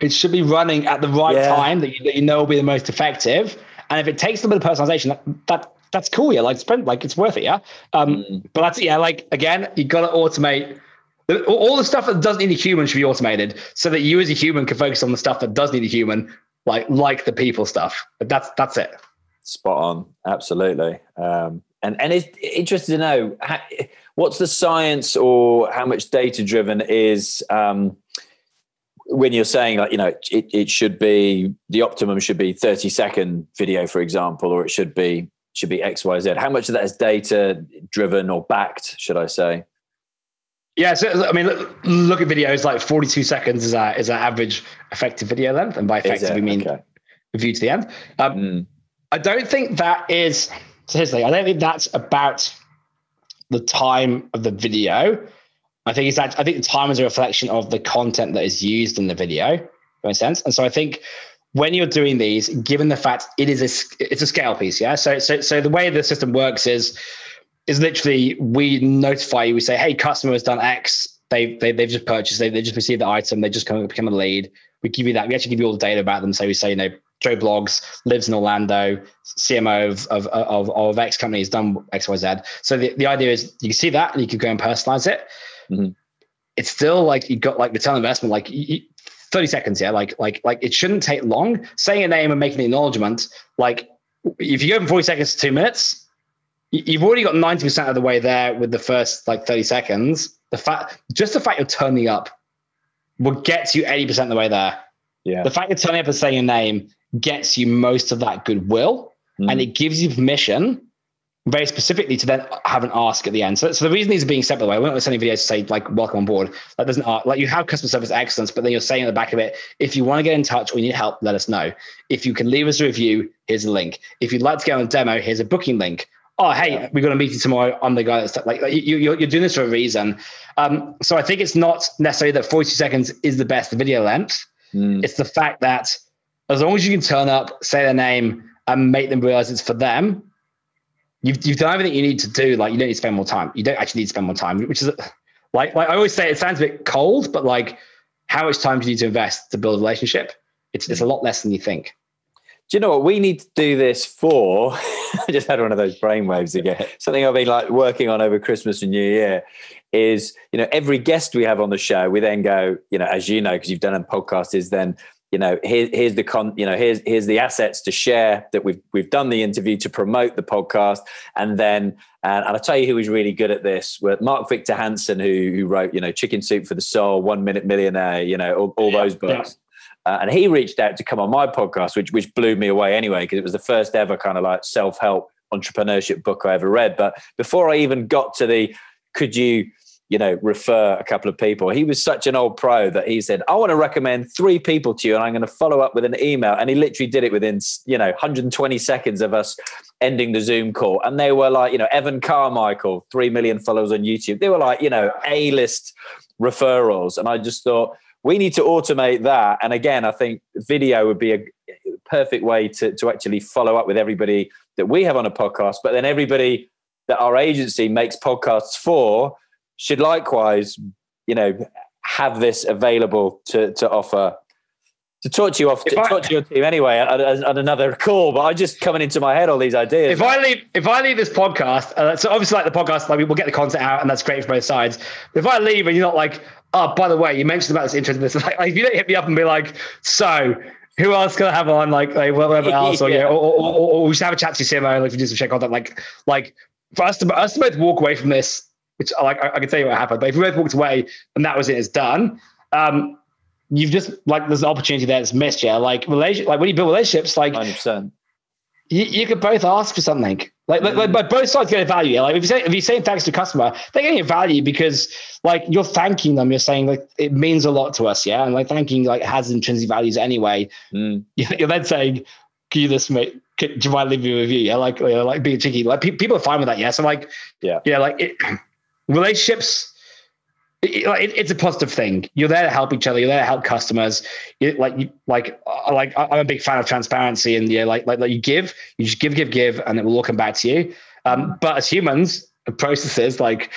[SPEAKER 1] It should be running at the right yeah. time that you, that you know will be the most effective. And if it takes a little bit of personalization, that, that that's cool. Yeah, like spend like it's worth it. Yeah. Um, mm. but that's yeah, like again, you got to automate all the stuff that doesn't need a human should be automated so that you as a human can focus on the stuff that does need a human like like the people stuff. But that's that's it.
[SPEAKER 2] Spot on. Absolutely. Um, and and it's interesting to know how, what's the science or how much data driven is um, when you're saying like you know it, it should be the optimum should be 30 second video for example or it should be should be xyz how much of that is data driven or backed should i say
[SPEAKER 1] yeah, so I mean, look, look at videos like 42 seconds is our is our average effective video length, and by effective we mean okay. view to the end. Um, mm. I don't think that is. Seriously, I don't think that's about the time of the video. I think it's that I think the time is a reflection of the content that is used in the video. Makes sense. And so I think when you're doing these, given the fact it is a it's a scale piece, yeah. So so so the way the system works is is literally we notify you. We say, "Hey, customer has done X. They, they they've just purchased. They they just received the item. They just come become a lead. We give you that. We actually give you all the data about them. So we say, you know, Joe Bloggs lives in Orlando, CMO of of of, of X company has done X Y Z. So the, the idea is you can see that and you can go and personalize it. Mm-hmm. it's still like you got like return on investment, like you, 30 seconds. Yeah. Like, like, like it shouldn't take long saying a name and making the acknowledgement. Like if you go from 40 seconds to two minutes, you've already got 90% of the way there with the first like 30 seconds. The fact, just the fact you're turning up will get you 80% of the way there.
[SPEAKER 2] Yeah.
[SPEAKER 1] The fact you're turning up and saying your name gets you most of that goodwill mm. and it gives you permission very specifically to then have an ask at the end. So, so the reason these are being set, by the way, we're not sending videos to say like welcome on board. That doesn't like you have customer service excellence, but then you're saying at the back of it, if you want to get in touch or you need help, let us know. If you can leave us a review, here's a link. If you'd like to get on a demo, here's a booking link. Oh, hey, yeah. we're going to meet you tomorrow. I'm the guy that's like, like you, you're, you're doing this for a reason. Um, so I think it's not necessarily that 40 seconds is the best video length. Mm. It's the fact that as long as you can turn up, say their name, and make them realize it's for them, you've, you've done everything you need to do. Like you don't need to spend more time. You don't actually need to spend more time, which is like, like I always say, it sounds a bit cold, but like how much time do you need to invest to build a relationship? It's, it's a lot less than you think.
[SPEAKER 2] Do you know what we need to do this for? <laughs> I just had one of those brainwaves again. <laughs> Something I've been like working on over Christmas and New Year is, you know, every guest we have on the show, we then go, you know, as you know, because you've done a podcast, is then you know here, here's the con you know here's here's the assets to share that we've we've done the interview to promote the podcast and then and, and I'll tell you who was really good at this Mark Victor Hansen who who wrote you know Chicken Soup for the Soul One Minute Millionaire you know all, all yeah, those books yeah. Uh, and he reached out to come on my podcast which which blew me away anyway because it was the first ever kind of like self help entrepreneurship book I ever read but before I even got to the could you you know, refer a couple of people. He was such an old pro that he said, I want to recommend three people to you and I'm going to follow up with an email. And he literally did it within, you know, 120 seconds of us ending the Zoom call. And they were like, you know, Evan Carmichael, 3 million followers on YouTube. They were like, you know, A list referrals. And I just thought, we need to automate that. And again, I think video would be a perfect way to, to actually follow up with everybody that we have on a podcast, but then everybody that our agency makes podcasts for should likewise, you know, have this available to to offer to talk to you off to I, talk to your team anyway on, on, another call. But I'm just coming into my head all these ideas.
[SPEAKER 1] If I leave, if I leave this podcast, uh, so obviously like the podcast, like we'll get the content out, and that's great for both sides. If I leave and you're not like, oh, by the way, you mentioned about this interesting this, <laughs> like, if you don't hit me up and be like, so who else can I have on? Like, like whatever else, or <laughs> yeah, or, or, or, or, we should have a chat to CMO, like, you do some share content, like, like for us to us to both walk away from this which like I, I can tell you what happened. But if we both walked away and that was it, it's done. Um, you've just like there's an opportunity there that's missed. Yeah, like relation, like when you build relationships, like
[SPEAKER 2] 100%.
[SPEAKER 1] You, you could both ask for something. Like, like, like, but both sides get a value. Like if you say if you say thanks to customer, they're getting a value because like you're thanking them. You're saying like it means a lot to us, yeah. And like thanking like has intrinsic values anyway. Mm. <laughs> You're then saying, "Can you just make? do you mind leaving a review?" Yeah, like you know, like being cheeky. Like pe- people are fine with that. Yeah. So like, yeah, yeah, like it <clears throat> relationships it, it, it's a positive thing. You're there to help each other. You're there to help customers. You, like, you, like, like I'm a big fan of transparency, and yeah, like, like, like you give, you just give, give, give, and it will all come back to you. Um, but as humans, processes like,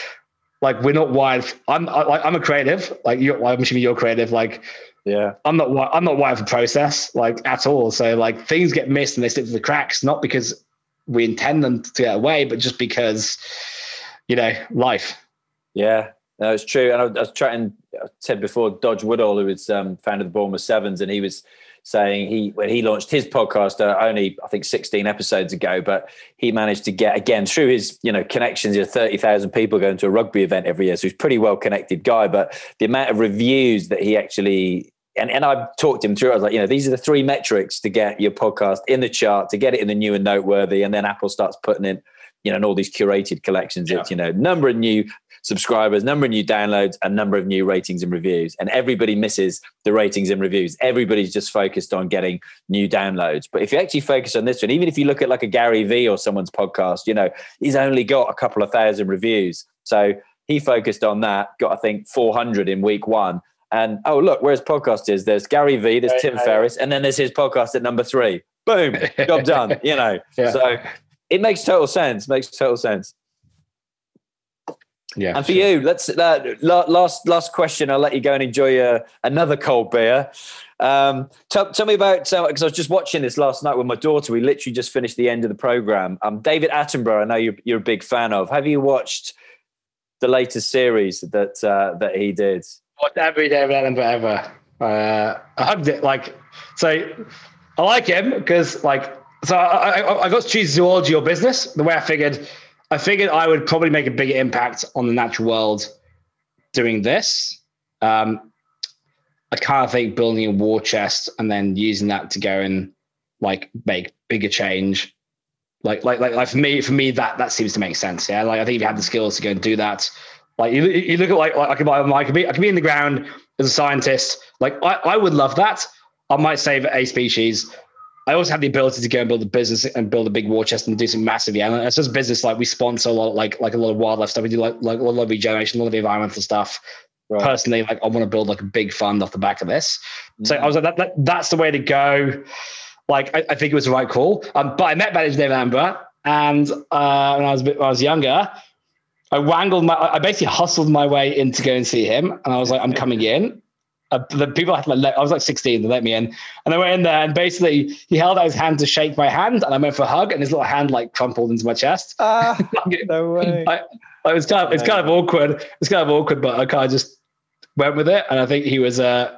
[SPEAKER 1] like we're not wired. I'm like I'm a creative. Like you're, I'm assuming you're creative. Like,
[SPEAKER 2] yeah,
[SPEAKER 1] I'm not. I'm not wired for process like at all. So like things get missed and they slip through the cracks, not because we intend them to get away, but just because, you know, life.
[SPEAKER 2] Yeah, no, it's true. And I, was chatting, I said before, Dodge Woodall, who was um, founder of the Bournemouth Sevens, and he was saying he when he launched his podcast uh, only I think 16 episodes ago, but he managed to get again through his you know connections. You know, 30,000 people going to a rugby event every year, so he's a pretty well connected guy. But the amount of reviews that he actually and, and I talked him through. I was like, you know, these are the three metrics to get your podcast in the chart, to get it in the new and noteworthy, and then Apple starts putting in, you know, and all these curated collections. Yeah. It's you know, number of new subscribers, number of new downloads, and number of new ratings and reviews. And everybody misses the ratings and reviews. Everybody's just focused on getting new downloads. But if you actually focus on this one, even if you look at like a Gary Vee or someone's podcast, you know, he's only got a couple of thousand reviews. So he focused on that, got I think 400 in week one. And oh, look, where his podcast is, there's Gary Vee, there's Tim Ferriss, and then there's his podcast at number three. Boom, job <laughs> done, you know. Yeah. So it makes total sense, makes total sense. Yeah. And for sure. you, let's uh, last last question. I'll let you go and enjoy uh, another cold beer. Um, tell, tell, me about because uh, I was just watching this last night with my daughter. We literally just finished the end of the program. Um, David Attenborough, I know you're, you're a big fan of. Have you watched the latest series that uh, that he did?
[SPEAKER 1] Watched every David Attenborough ever. Uh, I hugged it. Like, so I like him because, like, so I, I, I got to choose zoology or business. The way I figured, I figured I would probably make a bigger impact on the natural world doing this. Um, I kind of think building a war chest and then using that to go and like make bigger change. Like, like, like, like for me, for me, that that seems to make sense. Yeah, like I think if you have the skills to go and do that, like you, you look at like, like I could, I could be, I could be in the ground as a scientist. Like I, I would love that. I might save a species. I always have the ability to go and build a business and build a big war chest and do some massive yeah. And it's just business. Like we sponsor a lot, like like a lot of wildlife stuff. We do like like a lot of regeneration, a lot of environmental stuff. Right. Personally, like I want to build like a big fund off the back of this. Mm-hmm. So I was like, that, that that's the way to go. Like I, I think it was the right call. Um, but I met David Amber, and uh, when I was a bit, when I was younger, I wangled my, I basically hustled my way in to go and see him, and I was like, I'm coming in. Uh, the people had to let, I was like 16, they let me in. And I went in there and basically he held out his hand to shake my hand and I went for a hug and his little hand like crumpled into my chest.
[SPEAKER 2] Ah, <laughs> no way. I,
[SPEAKER 1] I was kind of, it's kind of awkward. It's kind of awkward, but I kind of just went with it. And I think he was, uh,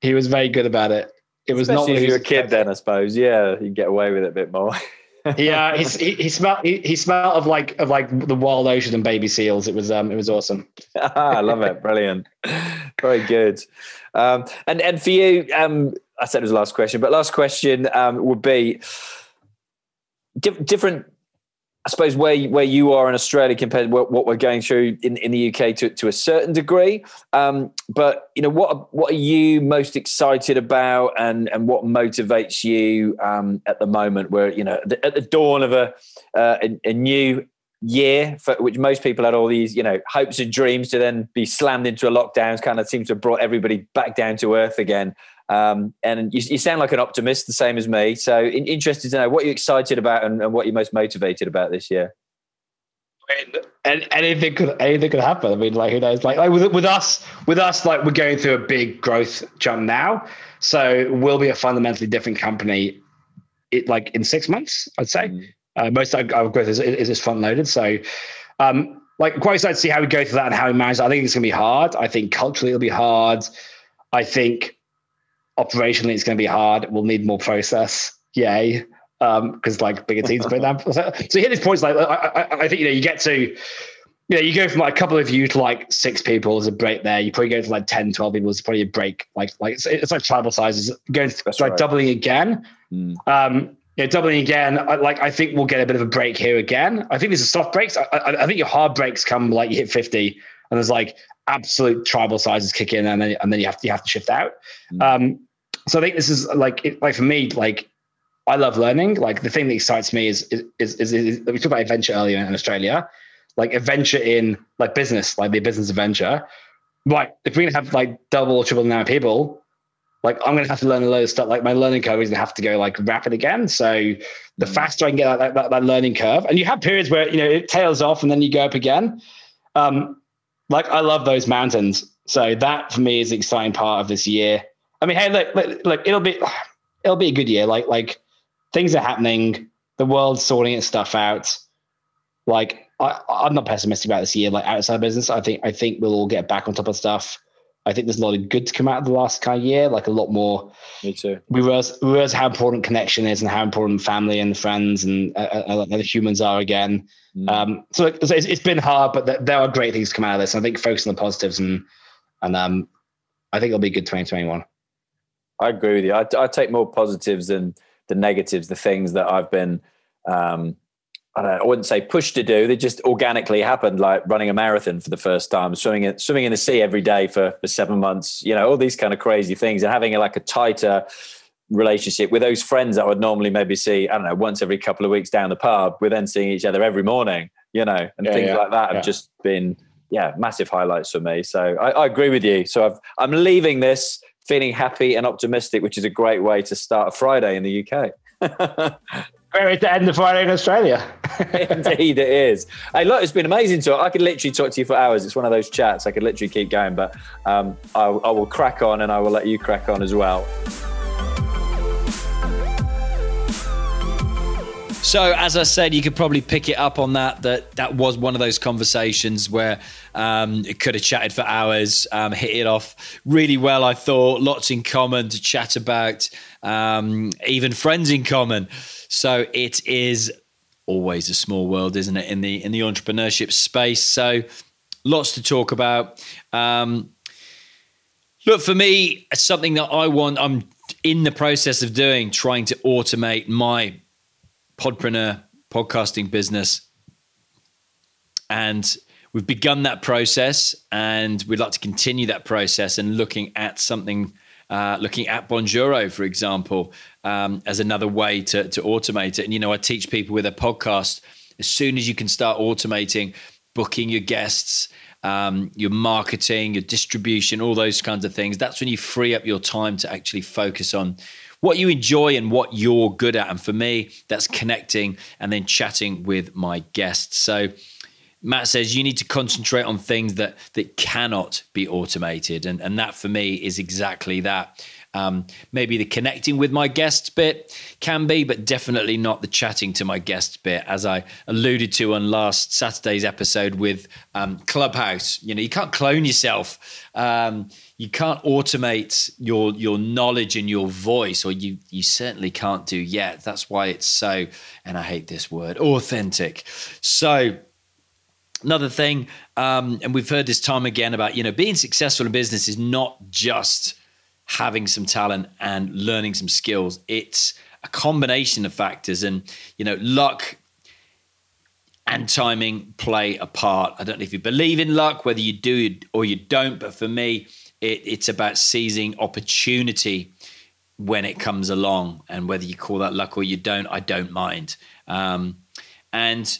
[SPEAKER 1] he was very good about it. It was
[SPEAKER 2] Especially
[SPEAKER 1] not
[SPEAKER 2] if you're a kid then, I suppose. Yeah, you get away with it a bit more. <laughs>
[SPEAKER 1] yeah, he, he, smelled he, he smelled of like of like the wild ocean and baby seals. It was um it was awesome. <laughs>
[SPEAKER 2] I love it. Brilliant. Very good. Um, and and for you, um, I said it was the last question, but last question um, would be different I suppose where where you are in Australia compared to what, we're going through in, in the UK to, to a certain degree. Um, but you know what what are you most excited about, and and what motivates you um, at the moment? Where you know at the dawn of a uh, a, a, new year, for which most people had all these you know hopes and dreams to then be slammed into a lockdown, kind of seems to have brought everybody back down to earth again. Um, and you, you, sound like an optimist, the same as me. So, in, interested to know what you're excited about and, and, what you're most motivated about this year.
[SPEAKER 1] And anything could anything could happen. I mean, like who knows? Like, like with, with us, with us, like we're going through a big growth jump now. So we'll be a fundamentally different company. It like in six months, I'd say. Mm. Uh, most of our growth is, is, is front loaded. So, um, like quite excited to see how we go through that and how we manage. That. I think it's going to be hard. I think culturally it'll be hard. I think operationally it's going to be hard. We'll need more process. Yay. Because um, like bigger teams, but that. <laughs> So, so hit this point, like I, I, I think you know you get to you know, you go from like a couple of you to like six people as a break there. You probably go to like 10, 12 people as probably a break. Like, like it's, it's like tribal sizes going to, like right. doubling again. Mm. Um, yeah, doubling again. I, like, I think we'll get a bit of a break here again. I think these are soft breaks. I, I, I think your hard breaks come like you hit 50 and there's like absolute tribal sizes kick in and then, and then you have to, you have to shift out. Mm. Um, so I think this is like it, like for me, like I love learning. Like the thing that excites me is is is, is, is we talked about adventure earlier in Australia, like adventure in like business, like the business adventure. Right, if we're gonna have like double or triple the number of people, like I'm gonna have to learn a load of stuff. Like my learning curve is gonna have to go like rapid again. So the mm. faster I can get that, that, that learning curve, and you have periods where you know it tails off and then you go up again. Um, like I love those mountains. So that for me is the exciting part of this year. I mean, hey, look, look, look, it'll be it'll be a good year. Like like things are happening, the world's sorting its stuff out. Like I, I'm not pessimistic about this year. Like outside business, I think I think we'll all get back on top of stuff. I think there's a lot of good to come out of the last kind of year, like a lot more.
[SPEAKER 2] Me too.
[SPEAKER 1] We realize, we realize how important connection is and how important family and friends and uh, uh, uh humans are again. Mm. Um, so it's, it's been hard, but there are great things to come out of this. And I think focus on the positives and and um, I think it'll be a good 2021.
[SPEAKER 2] I agree with you. I, I take more positives than the negatives, the things that I've been, um, I, know, I, wouldn't say pushed to do. They just organically happened, like running a marathon for the first time, swimming in, swimming in the sea every day for, for seven months, you know, all these kind of crazy things and having a, like a tighter relationship with those friends that I would normally maybe see, I don't know, once every couple of weeks down the pub. We're then seeing each other every morning, you know, and yeah, things yeah, like that have just been, yeah, massive highlights for me. So I, I agree with you. So I've, I'm leaving this feeling happy and optimistic, which is a great way to start a Friday in the UK.
[SPEAKER 1] Great way to end the Friday in Australia. <laughs>
[SPEAKER 2] Indeed, it is. Hey, look, it's been amazing to. I could literally talk to you for hours. It's one of those chats. I could literally keep going, but um, I, I will crack on, and I will let you crack on as well. So, as I said, you could probably pick it up on that. That that was one of those conversations where um, it could have chatted for hours, um, hit it off really well. I thought lots in common to chat about, um, even friends in common. So it is always a small world, isn't it, in the in the entrepreneurship space? So lots to talk about. Um, look, for me, something that I want. I'm in the process of doing, trying to automate my podpreneur podcasting business, and we've begun that process, and we'd like to continue that process and looking at something. Uh, looking at Bonjoro, for example, um, as another way to, to automate it. And, you know, I teach people with a podcast, as soon as you can start automating, booking your guests, um, your marketing, your distribution, all those kinds of things, that's when you free up your time to actually focus on what you enjoy and what you're good at. And for me, that's connecting and then chatting with my guests. So, Matt says you need to concentrate on things that that cannot be automated, and and that for me is exactly that. Um, maybe the connecting with my guests bit can be, but definitely not the chatting to my guests bit, as I alluded to on last Saturday's episode with um, Clubhouse. You know, you can't clone yourself. Um, you can't automate your your knowledge and your voice, or you you certainly can't do yet. That's why it's so, and I hate this word, authentic. So another thing, um, and we've heard this time again about you know being successful in business is not just having some talent and learning some skills. It's a combination of factors, and you know, luck and timing play a part. I don't know if you believe in luck, whether you do or you don't, but for me, it, it's about seizing opportunity when it comes along, and whether you call that luck or you don't, I don't mind. Um, and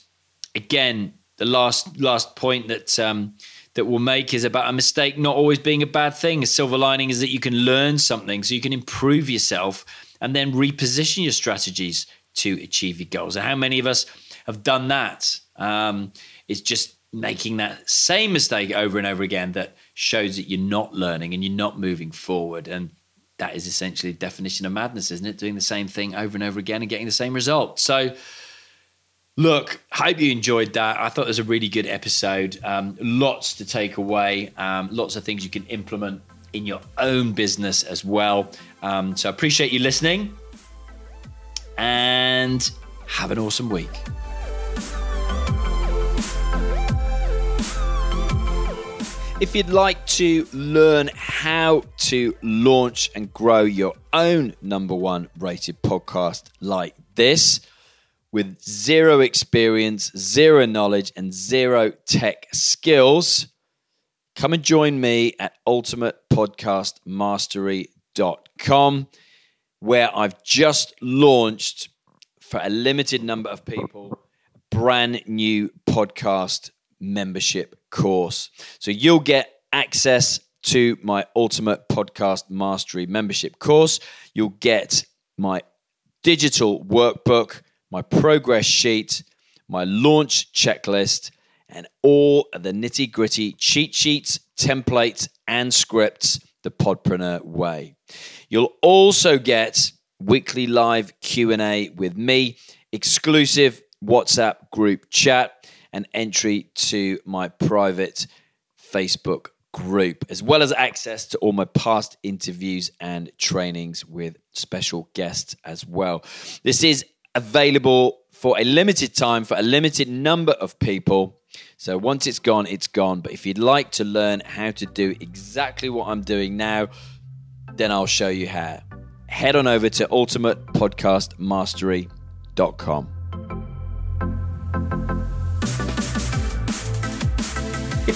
[SPEAKER 2] again, the last last point that um, that we'll make is about a mistake not always being a bad thing. A silver lining is that you can learn something so you can improve yourself and then reposition your strategies to achieve your goals. And how many of us have done that? Um, it's just making that same mistake over and over again that shows that you're not learning and you're not moving forward. And that is essentially the definition of madness, isn't it? Doing the same thing over and over again and getting the same result. So, Look, hope you enjoyed that. I thought it was a really good episode. Um, lots to take away, um, lots of things you can implement in your own business as well. Um, so I appreciate you listening and have an awesome week. If you'd like to learn how to launch and grow your own number one rated podcast like this, with zero experience, zero knowledge, and zero tech skills, come and join me at ultimatepodcastmastery.com, where I've just launched for a limited number of people brand new podcast membership course. So you'll get access to my Ultimate Podcast Mastery membership course. You'll get my digital workbook my progress sheet, my launch checklist, and all the nitty gritty cheat sheets, templates, and scripts the Podpreneur way. You'll also get weekly live Q&A with me, exclusive WhatsApp group chat, and entry to my private Facebook group, as well as access to all my past interviews and trainings with special guests as well. This is available for a limited time for a limited number of people. So once it's gone, it's gone. But if you'd like to learn how to do exactly what I'm doing now, then I'll show you how. Head on over to ultimatepodcastmastery.com.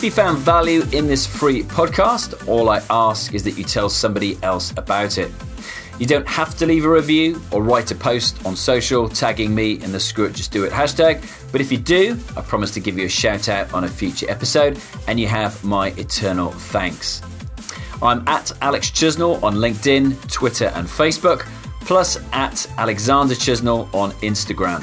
[SPEAKER 2] If you found value in this free podcast, all I ask is that you tell somebody else about it. You don't have to leave a review or write a post on social tagging me in the Screw It Just Do It hashtag, but if you do, I promise to give you a shout out on a future episode and you have my eternal thanks. I'm at Alex Chisnall on LinkedIn, Twitter, and Facebook, plus at Alexander Chisnall on Instagram.